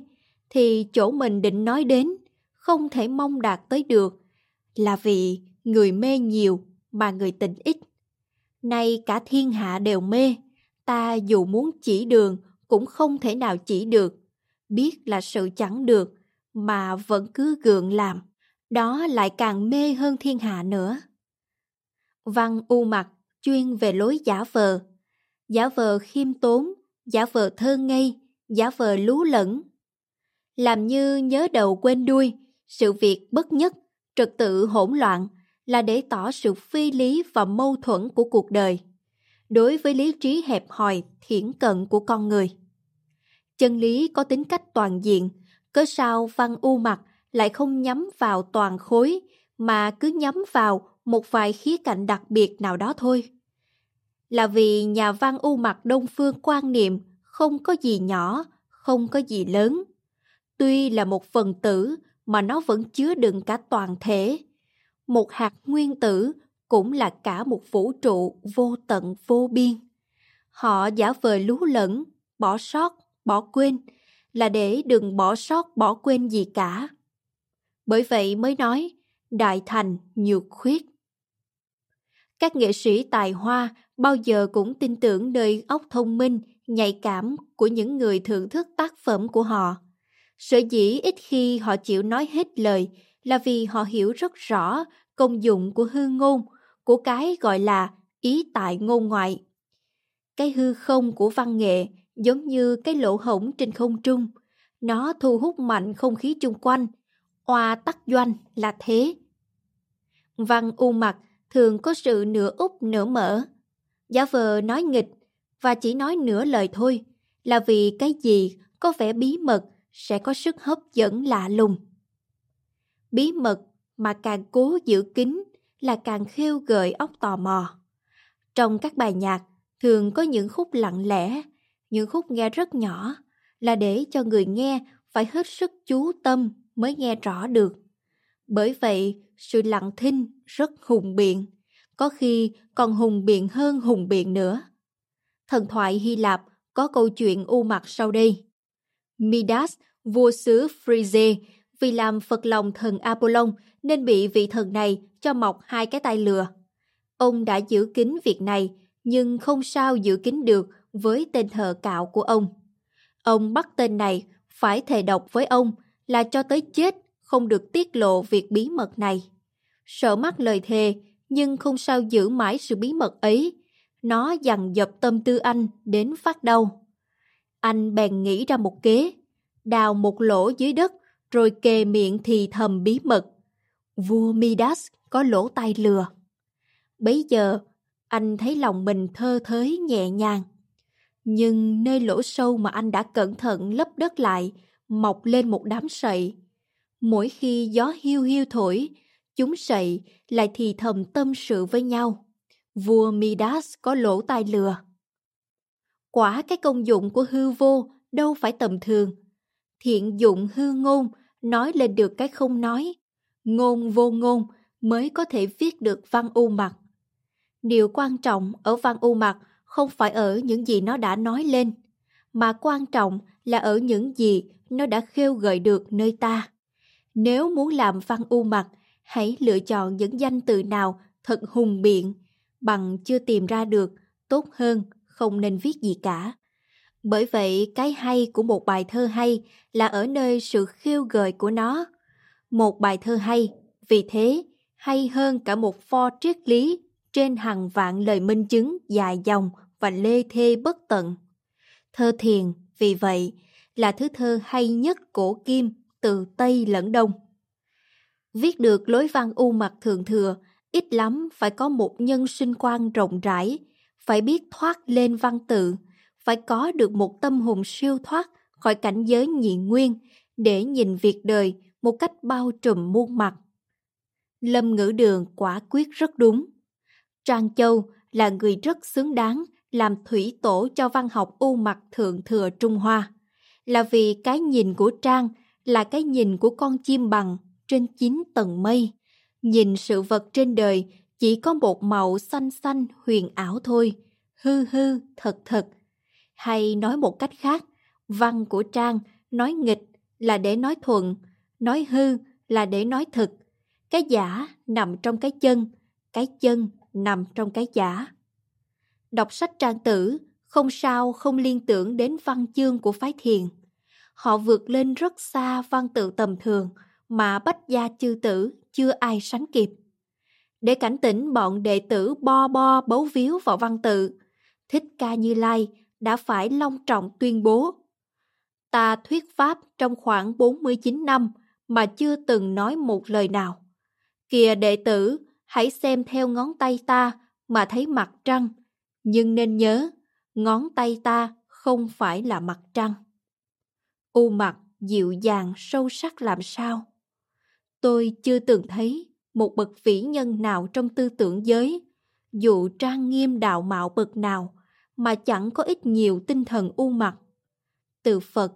thì chỗ mình định nói đến không thể mong đạt tới được là vì người mê nhiều mà người tỉnh ít. Nay cả thiên hạ đều mê, ta dù muốn chỉ đường cũng không thể nào chỉ được. Biết là sự chẳng được mà vẫn cứ gượng làm, đó lại càng mê hơn thiên hạ nữa. Văn u mặt chuyên về lối giả vờ, giả vờ khiêm tốn, giả vờ thơ ngây, giả vờ lú lẫn. Làm như nhớ đầu quên đuôi, sự việc bất nhất, trật tự hỗn loạn là để tỏ sự phi lý và mâu thuẫn của cuộc đời đối với lý trí hẹp hòi, thiển cận của con người. Chân lý có tính cách toàn diện, cớ sao văn u mặt lại không nhắm vào toàn khối mà cứ nhắm vào một vài khía cạnh đặc biệt nào đó thôi. Là vì nhà văn u mặt đông phương quan niệm không có gì nhỏ, không có gì lớn. Tuy là một phần tử mà nó vẫn chứa đựng cả toàn thể. Một hạt nguyên tử cũng là cả một vũ trụ vô tận vô biên. Họ giả vờ lú lẫn, bỏ sót, bỏ quên, là để đừng bỏ sót bỏ quên gì cả. Bởi vậy mới nói, đại thành nhược khuyết. Các nghệ sĩ tài hoa bao giờ cũng tin tưởng nơi óc thông minh, nhạy cảm của những người thưởng thức tác phẩm của họ. Sở dĩ ít khi họ chịu nói hết lời là vì họ hiểu rất rõ công dụng của hư ngôn, của cái gọi là ý tại ngôn ngoại. Cái hư không của văn nghệ giống như cái lỗ hổng trên không trung. Nó thu hút mạnh không khí chung quanh. Oa tắc doanh là thế. Văn u mặt thường có sự nửa úp nửa mở. Giả vờ nói nghịch và chỉ nói nửa lời thôi là vì cái gì có vẻ bí mật sẽ có sức hấp dẫn lạ lùng. Bí mật mà càng cố giữ kín là càng khêu gợi óc tò mò. Trong các bài nhạc thường có những khúc lặng lẽ, những khúc nghe rất nhỏ là để cho người nghe phải hết sức chú tâm mới nghe rõ được. Bởi vậy, sự lặng thinh rất hùng biện, có khi còn hùng biện hơn hùng biện nữa. Thần thoại Hy Lạp có câu chuyện u mặt sau đây. Midas, vua xứ Phrygia, vì làm phật lòng thần Apollon nên bị vị thần này cho mọc hai cái tay lừa. Ông đã giữ kín việc này, nhưng không sao giữ kín được với tên thợ cạo của ông. Ông bắt tên này phải thề độc với ông là cho tới chết không được tiết lộ việc bí mật này. Sợ mắc lời thề, nhưng không sao giữ mãi sự bí mật ấy. Nó dằn dập tâm tư anh đến phát đau. Anh bèn nghĩ ra một kế, đào một lỗ dưới đất rồi kề miệng thì thầm bí mật. Vua Midas có lỗ tai lừa. Bấy giờ, anh thấy lòng mình thơ thới nhẹ nhàng. Nhưng nơi lỗ sâu mà anh đã cẩn thận lấp đất lại, mọc lên một đám sậy. Mỗi khi gió hiu hiu thổi, chúng sậy lại thì thầm tâm sự với nhau. Vua Midas có lỗ tai lừa. Quả cái công dụng của hư vô đâu phải tầm thường. Thiện dụng hư ngôn nói lên được cái không nói. Ngôn vô ngôn mới có thể viết được văn u mặt. Điều quan trọng ở văn u mặt không phải ở những gì nó đã nói lên, mà quan trọng là ở những gì nó đã khêu gợi được nơi ta. Nếu muốn làm văn u mặt, hãy lựa chọn những danh từ nào thật hùng biện, bằng chưa tìm ra được, tốt hơn không nên viết gì cả. Bởi vậy, cái hay của một bài thơ hay là ở nơi sự khiêu gợi của nó. Một bài thơ hay, vì thế, hay hơn cả một pho triết lý trên hàng vạn lời minh chứng dài dòng và lê thê bất tận. Thơ thiền, vì vậy, là thứ thơ hay nhất cổ kim từ Tây lẫn Đông. Viết được lối văn u mặt thường thừa, ít lắm phải có một nhân sinh quan rộng rãi, phải biết thoát lên văn tự, phải có được một tâm hồn siêu thoát khỏi cảnh giới nhị nguyên để nhìn việc đời một cách bao trùm muôn mặt. Lâm ngữ đường quả quyết rất đúng. Trang Châu là người rất xứng đáng làm thủy tổ cho văn học u mặt thượng thừa Trung Hoa. Là vì cái nhìn của Trang là cái nhìn của con chim bằng trên chín tầng mây. Nhìn sự vật trên đời chỉ có một màu xanh xanh huyền ảo thôi, hư hư thật thật. Hay nói một cách khác, văn của Trang nói nghịch là để nói thuận, nói hư là để nói thực. Cái giả nằm trong cái chân, cái chân nằm trong cái giả. Đọc sách trang tử, không sao không liên tưởng đến văn chương của phái thiền. Họ vượt lên rất xa văn tự tầm thường mà bách gia chư tử chưa ai sánh kịp. Để cảnh tỉnh bọn đệ tử bo bo bấu víu vào văn tự, Thích Ca Như Lai đã phải long trọng tuyên bố Ta thuyết pháp trong khoảng 49 năm mà chưa từng nói một lời nào. Kìa đệ tử, hãy xem theo ngón tay ta mà thấy mặt trăng, nhưng nên nhớ, ngón tay ta không phải là mặt trăng. U mặt dịu dàng sâu sắc làm sao? Tôi chưa từng thấy một bậc vĩ nhân nào trong tư tưởng giới, dù trang nghiêm đạo mạo bậc nào, mà chẳng có ít nhiều tinh thần u mặt. Từ Phật,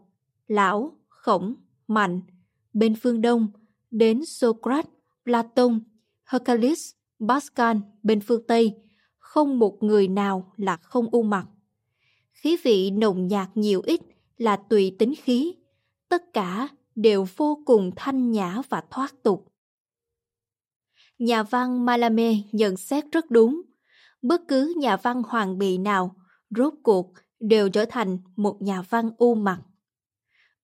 Lão, Khổng, Mạnh bên phương Đông, đến Socrates, Platon, Hercules, Pascal bên phương Tây, không một người nào là không u mặt. Khí vị nồng nhạt nhiều ít là tùy tính khí, tất cả đều vô cùng thanh nhã và thoát tục. Nhà văn Malame nhận xét rất đúng. Bất cứ nhà văn hoàng bị nào, rốt cuộc đều trở thành một nhà văn u mặt.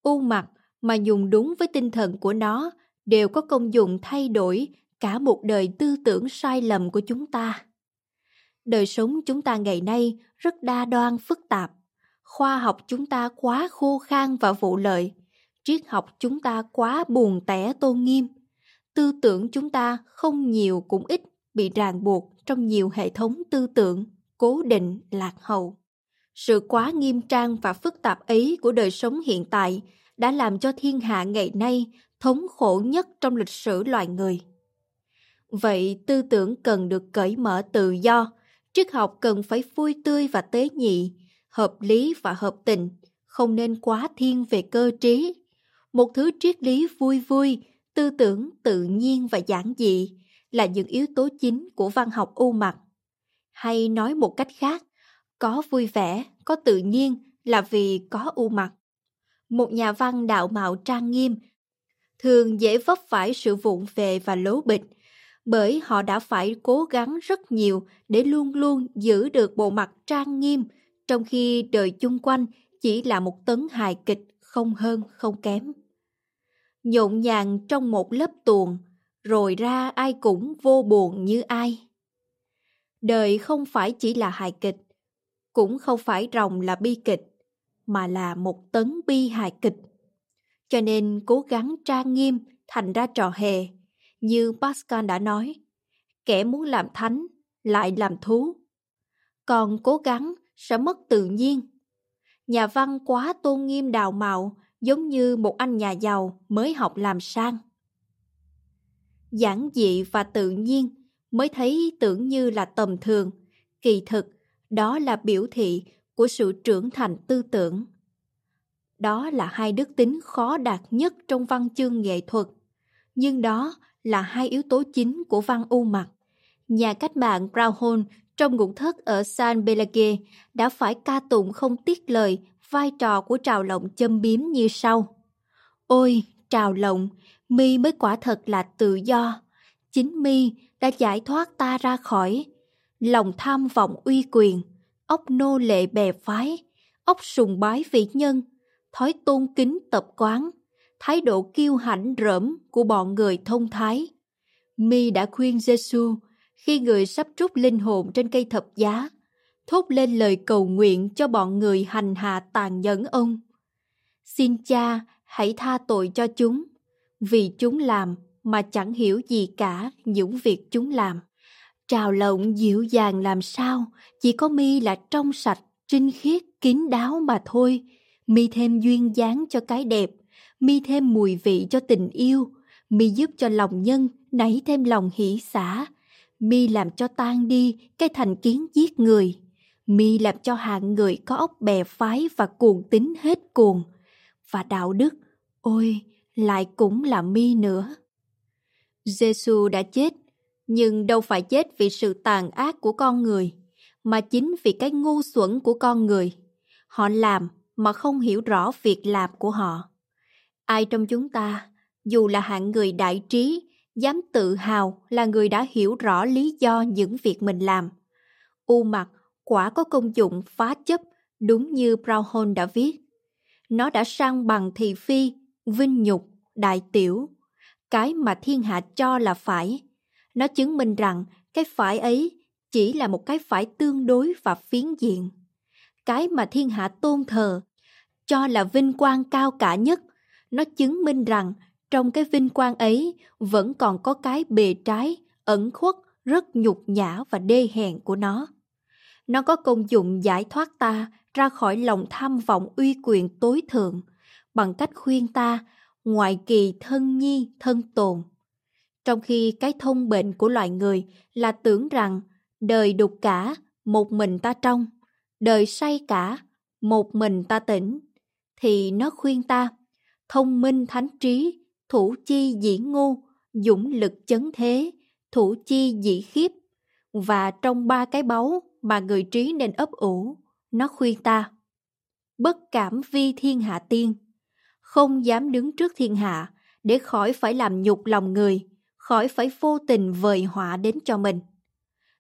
U mặt mà dùng đúng với tinh thần của nó đều có công dụng thay đổi cả một đời tư tưởng sai lầm của chúng ta. Đời sống chúng ta ngày nay rất đa đoan phức tạp. Khoa học chúng ta quá khô khan và vụ lợi. Triết học chúng ta quá buồn tẻ tôn nghiêm. Tư tưởng chúng ta không nhiều cũng ít bị ràng buộc trong nhiều hệ thống tư tưởng cố định lạc hậu. Sự quá nghiêm trang và phức tạp ấy của đời sống hiện tại đã làm cho thiên hạ ngày nay thống khổ nhất trong lịch sử loài người. Vậy tư tưởng cần được cởi mở tự do, triết học cần phải vui tươi và tế nhị, hợp lý và hợp tình, không nên quá thiên về cơ trí. Một thứ triết lý vui vui, tư tưởng tự nhiên và giản dị là những yếu tố chính của văn học u mặt. Hay nói một cách khác, có vui vẻ, có tự nhiên là vì có u mặt. Một nhà văn đạo mạo trang nghiêm thường dễ vấp phải sự vụng về và lố bịch, bởi họ đã phải cố gắng rất nhiều để luôn luôn giữ được bộ mặt trang nghiêm, trong khi đời chung quanh chỉ là một tấn hài kịch không hơn không kém. Nhộn nhàng trong một lớp tuồng, rồi ra ai cũng vô buồn như ai. Đời không phải chỉ là hài kịch, cũng không phải rồng là bi kịch, mà là một tấn bi hài kịch. Cho nên cố gắng trang nghiêm thành ra trò hề, như Pascal đã nói, kẻ muốn làm thánh lại làm thú. Còn cố gắng sẽ mất tự nhiên. Nhà văn quá tôn nghiêm đào mạo giống như một anh nhà giàu mới học làm sang. Giản dị và tự nhiên mới thấy tưởng như là tầm thường, kỳ thực đó là biểu thị của sự trưởng thành tư tưởng. Đó là hai đức tính khó đạt nhất trong văn chương nghệ thuật, nhưng đó là hai yếu tố chính của văn u mặt. Nhà cách mạng Brown trong ngũ thất ở San Pelage đã phải ca tụng không tiếc lời vai trò của trào lộng châm biếm như sau. Ôi, trào lộng, mi mới quả thật là tự do. Chính mi đã giải thoát ta ra khỏi lòng tham vọng uy quyền, ốc nô lệ bè phái, ốc sùng bái vị nhân, thói tôn kính tập quán, thái độ kiêu hãnh rỡm của bọn người thông thái. Mi đã khuyên Giêsu khi người sắp trút linh hồn trên cây thập giá, thốt lên lời cầu nguyện cho bọn người hành hạ tàn nhẫn ông. Xin cha hãy tha tội cho chúng, vì chúng làm mà chẳng hiểu gì cả những việc chúng làm. Trào lộng dịu dàng làm sao, chỉ có mi là trong sạch, trinh khiết, kín đáo mà thôi. Mi thêm duyên dáng cho cái đẹp, mi thêm mùi vị cho tình yêu, mi giúp cho lòng nhân nảy thêm lòng hỷ xả, mi làm cho tan đi cái thành kiến giết người, mi làm cho hạng người có óc bè phái và cuồng tính hết cuồng, và đạo đức, ôi, lại cũng là mi nữa. Giêsu đã chết, nhưng đâu phải chết vì sự tàn ác của con người, mà chính vì cái ngu xuẩn của con người. Họ làm mà không hiểu rõ việc làm của họ. Ai trong chúng ta, dù là hạng người đại trí, dám tự hào là người đã hiểu rõ lý do những việc mình làm. U mặt quả có công dụng phá chấp đúng như Brown đã viết. Nó đã sang bằng thị phi, vinh nhục, đại tiểu, cái mà thiên hạ cho là phải. Nó chứng minh rằng cái phải ấy chỉ là một cái phải tương đối và phiến diện. Cái mà thiên hạ tôn thờ, cho là vinh quang cao cả nhất, nó chứng minh rằng trong cái vinh quang ấy vẫn còn có cái bề trái, ẩn khuất, rất nhục nhã và đê hèn của nó. Nó có công dụng giải thoát ta ra khỏi lòng tham vọng uy quyền tối thượng bằng cách khuyên ta ngoại kỳ thân nhi thân tồn. Trong khi cái thông bệnh của loài người là tưởng rằng đời đục cả, một mình ta trong, đời say cả, một mình ta tỉnh, thì nó khuyên ta thông minh thánh trí, thủ chi dĩ ngu, dũng lực chấn thế, thủ chi dĩ khiếp. Và trong ba cái báu mà người trí nên ấp ủ, nó khuyên ta. Bất cảm vi thiên hạ tiên, không dám đứng trước thiên hạ để khỏi phải làm nhục lòng người, khỏi phải vô tình vời họa đến cho mình.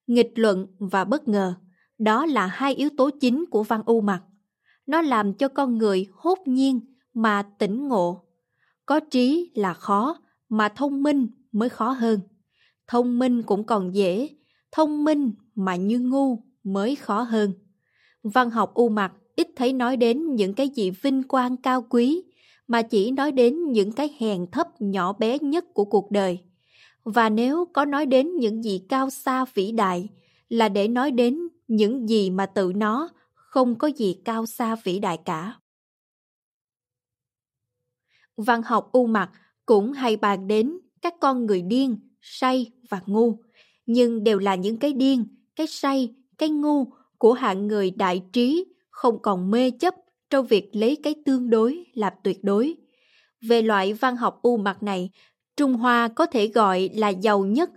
Nghịch luận và bất ngờ, đó là hai yếu tố chính của văn u mặt. Nó làm cho con người hốt nhiên mà tỉnh ngộ. Có trí là khó, mà thông minh mới khó hơn. Thông minh cũng còn dễ, thông minh mà như ngu mới khó hơn. Văn học u mặt ít thấy nói đến những cái gì vinh quang cao quý, mà chỉ nói đến những cái hèn thấp nhỏ bé nhất của cuộc đời. Và nếu có nói đến những gì cao xa vĩ đại, là để nói đến những gì mà tự nó không có gì cao xa vĩ đại cả. Văn học u mặt cũng hay bàn đến các con người điên, say và ngu, nhưng đều là những cái điên, cái say, cái ngu của hạng người đại trí không còn mê chấp trong việc lấy cái tương đối làm tuyệt đối. Về loại văn học u mặt này, Trung Hoa có thể gọi là giàu nhất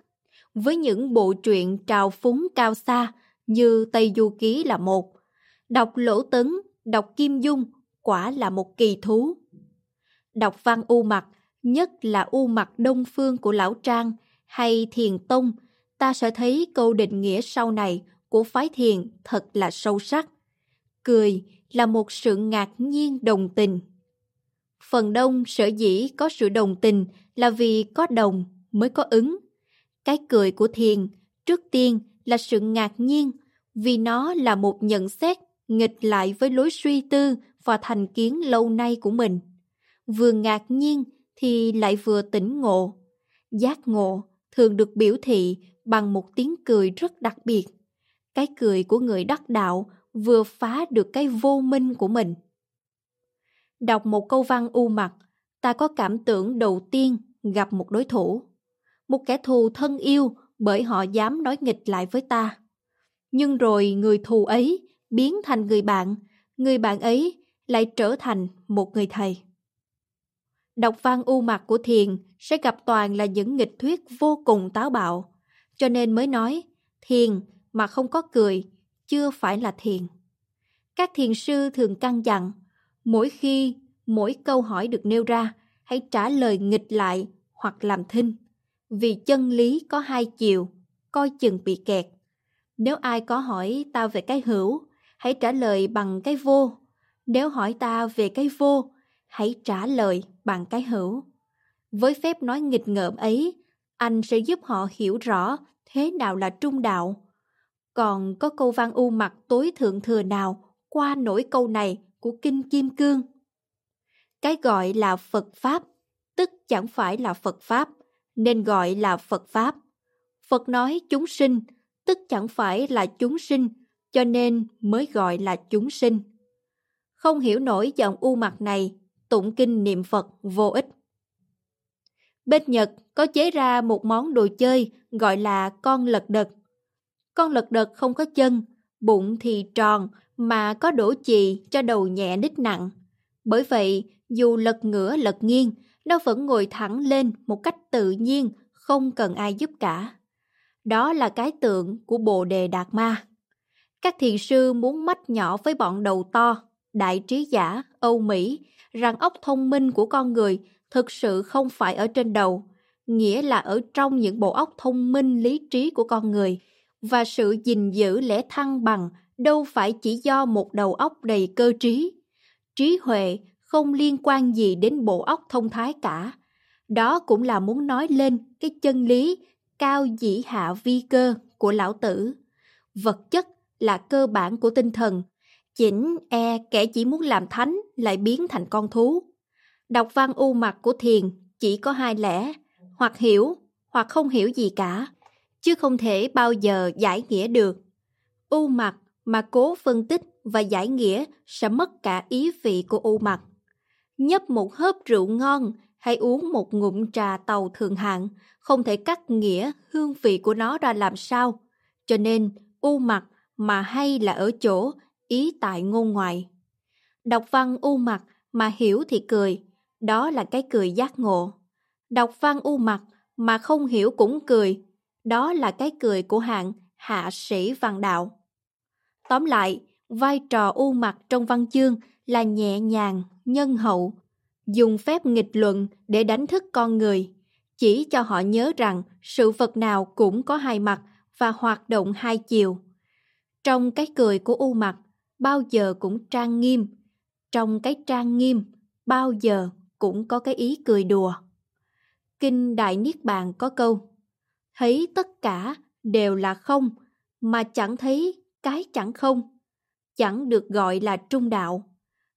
với những bộ truyện trào phúng cao xa như Tây Du Ký là một. Đọc Lỗ Tấn, đọc Kim Dung quả là một kỳ thú. Đọc văn u mặt, nhất là u mặt đông phương của Lão Trang hay Thiền Tông, ta sẽ thấy câu định nghĩa sau này của phái thiền thật là sâu sắc. Cười là một sự ngạc nhiên đồng tình. Phần đông sở dĩ có sự đồng tình là vì có đồng mới có ứng. Cái cười của thiền trước tiên là sự ngạc nhiên vì nó là một nhận xét nghịch lại với lối suy tư và thành kiến lâu nay của mình. Vừa ngạc nhiên thì lại vừa tỉnh ngộ. Giác ngộ thường được biểu thị bằng một tiếng cười rất đặc biệt. Cái cười của người đắc đạo vừa phá được cái vô minh của mình. Đọc một câu văn u mặt, ta có cảm tưởng đầu tiên gặp một đối thủ. Một kẻ thù thân yêu bởi họ dám nói nghịch lại với ta. Nhưng rồi người thù ấy biến thành người bạn, người bạn ấy lại trở thành một người thầy. Đọc văn u mặt của thiền sẽ gặp toàn là những nghịch thuyết vô cùng táo bạo, cho nên mới nói thiền mà không có cười chưa phải là thiền. Các thiền sư thường căn dặn, mỗi khi mỗi câu hỏi được nêu ra, hãy trả lời nghịch lại hoặc làm thinh. Vì chân lý có hai chiều, coi chừng bị kẹt. Nếu ai có hỏi ta về cái hữu, hãy trả lời bằng cái vô. Nếu hỏi ta về cái vô, hãy trả lời bằng cái hữu. Với phép nói nghịch ngợm ấy, anh sẽ giúp họ hiểu rõ thế nào là trung đạo. Còn có câu văn u mặt tối thượng thừa nào qua nổi câu này của Kinh Kim Cương? Cái gọi là Phật Pháp, tức chẳng phải là Phật Pháp, nên gọi là Phật Pháp. Phật nói chúng sinh, tức chẳng phải là chúng sinh, cho nên mới gọi là chúng sinh. Không hiểu nổi giọng u mặt này, tụng kinh niệm Phật vô ích. Bên Nhật có chế ra một món đồ chơi gọi là con lật đật. Con lật đật không có chân, bụng thì tròn mà có đổ chì cho đầu nhẹ đít nặng. Bởi vậy, dù lật ngửa lật nghiêng, nó vẫn ngồi thẳng lên một cách tự nhiên, không cần ai giúp cả. Đó là cái tượng của Bồ Đề Đạt Ma. Các thiền sư muốn mách nhỏ với bọn đầu to, đại trí giả, Âu Mỹ, rằng óc thông minh của con người thực sự không phải ở trên đầu, nghĩa là ở trong những bộ óc thông minh lý trí của con người, và sự gìn giữ lẽ thăng bằng đâu phải chỉ do một đầu óc đầy cơ trí. Trí huệ không liên quan gì đến bộ óc thông thái cả. Đó cũng là muốn nói lên cái chân lý cao dĩ hạ vi cơ của lão tử. Vật chất là cơ bản của tinh thần. Chỉnh e kẻ chỉ muốn làm thánh lại biến thành con thú. Đọc văn u mặt của thiền chỉ có hai lẽ, hoặc hiểu hoặc không hiểu gì cả, chứ không thể bao giờ giải nghĩa được. U mặt mà cố phân tích và giải nghĩa sẽ mất cả ý vị của u mặt. Nhấp một hớp rượu ngon hay uống một ngụm trà tàu thượng hạng, không thể cắt nghĩa hương vị của nó ra làm sao. Cho nên, u mặt mà hay là ở chỗ ý tại ngôn ngoại. Đọc văn u mặt mà hiểu thì cười, đó là cái cười giác ngộ. Đọc văn u mặt mà không hiểu cũng cười. Đó là cái cười của hạng hạ sĩ văn đạo. Tóm lại, vai trò u mặt trong văn chương là nhẹ nhàng, nhân hậu, dùng phép nghịch luận để đánh thức con người, chỉ cho họ nhớ rằng sự vật nào cũng có hai mặt và hoạt động hai chiều. Trong cái cười của u mặt, bao giờ cũng trang nghiêm. Trong cái trang nghiêm, bao giờ cũng có cái ý cười đùa. Kinh Đại Niết Bàn có câu Thấy tất cả đều là không, mà chẳng thấy cái chẳng không. Chẳng được gọi là trung đạo.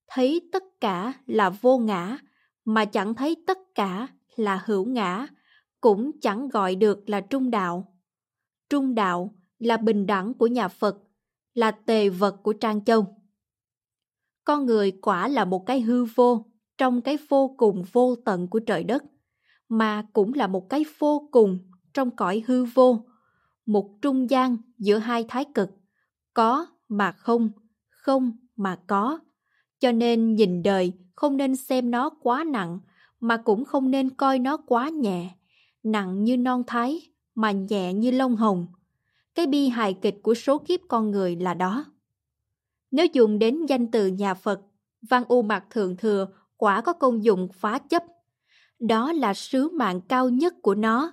Thấy tất cả là vô ngã, mà chẳng thấy tất cả là hữu ngã, cũng chẳng gọi được là trung đạo. Trung đạo là bình đẳng của nhà Phật, là tề vật của Trang Châu. Con người quả là một cái hư vô trong cái vô cùng vô tận của trời đất, mà cũng là một cái vô cùng trong cõi hư vô, một trung gian giữa hai thái cực, có mà không, không mà có. Cho nên nhìn đời không nên xem nó quá nặng, mà cũng không nên coi nó quá nhẹ, nặng như non thái, mà nhẹ như lông hồng. Cái bi hài kịch của số kiếp con người là đó. Nếu dùng đến danh từ nhà Phật, văn u mặt thượng thừa quả có công dụng phá chấp. Đó là sứ mạng cao nhất của nó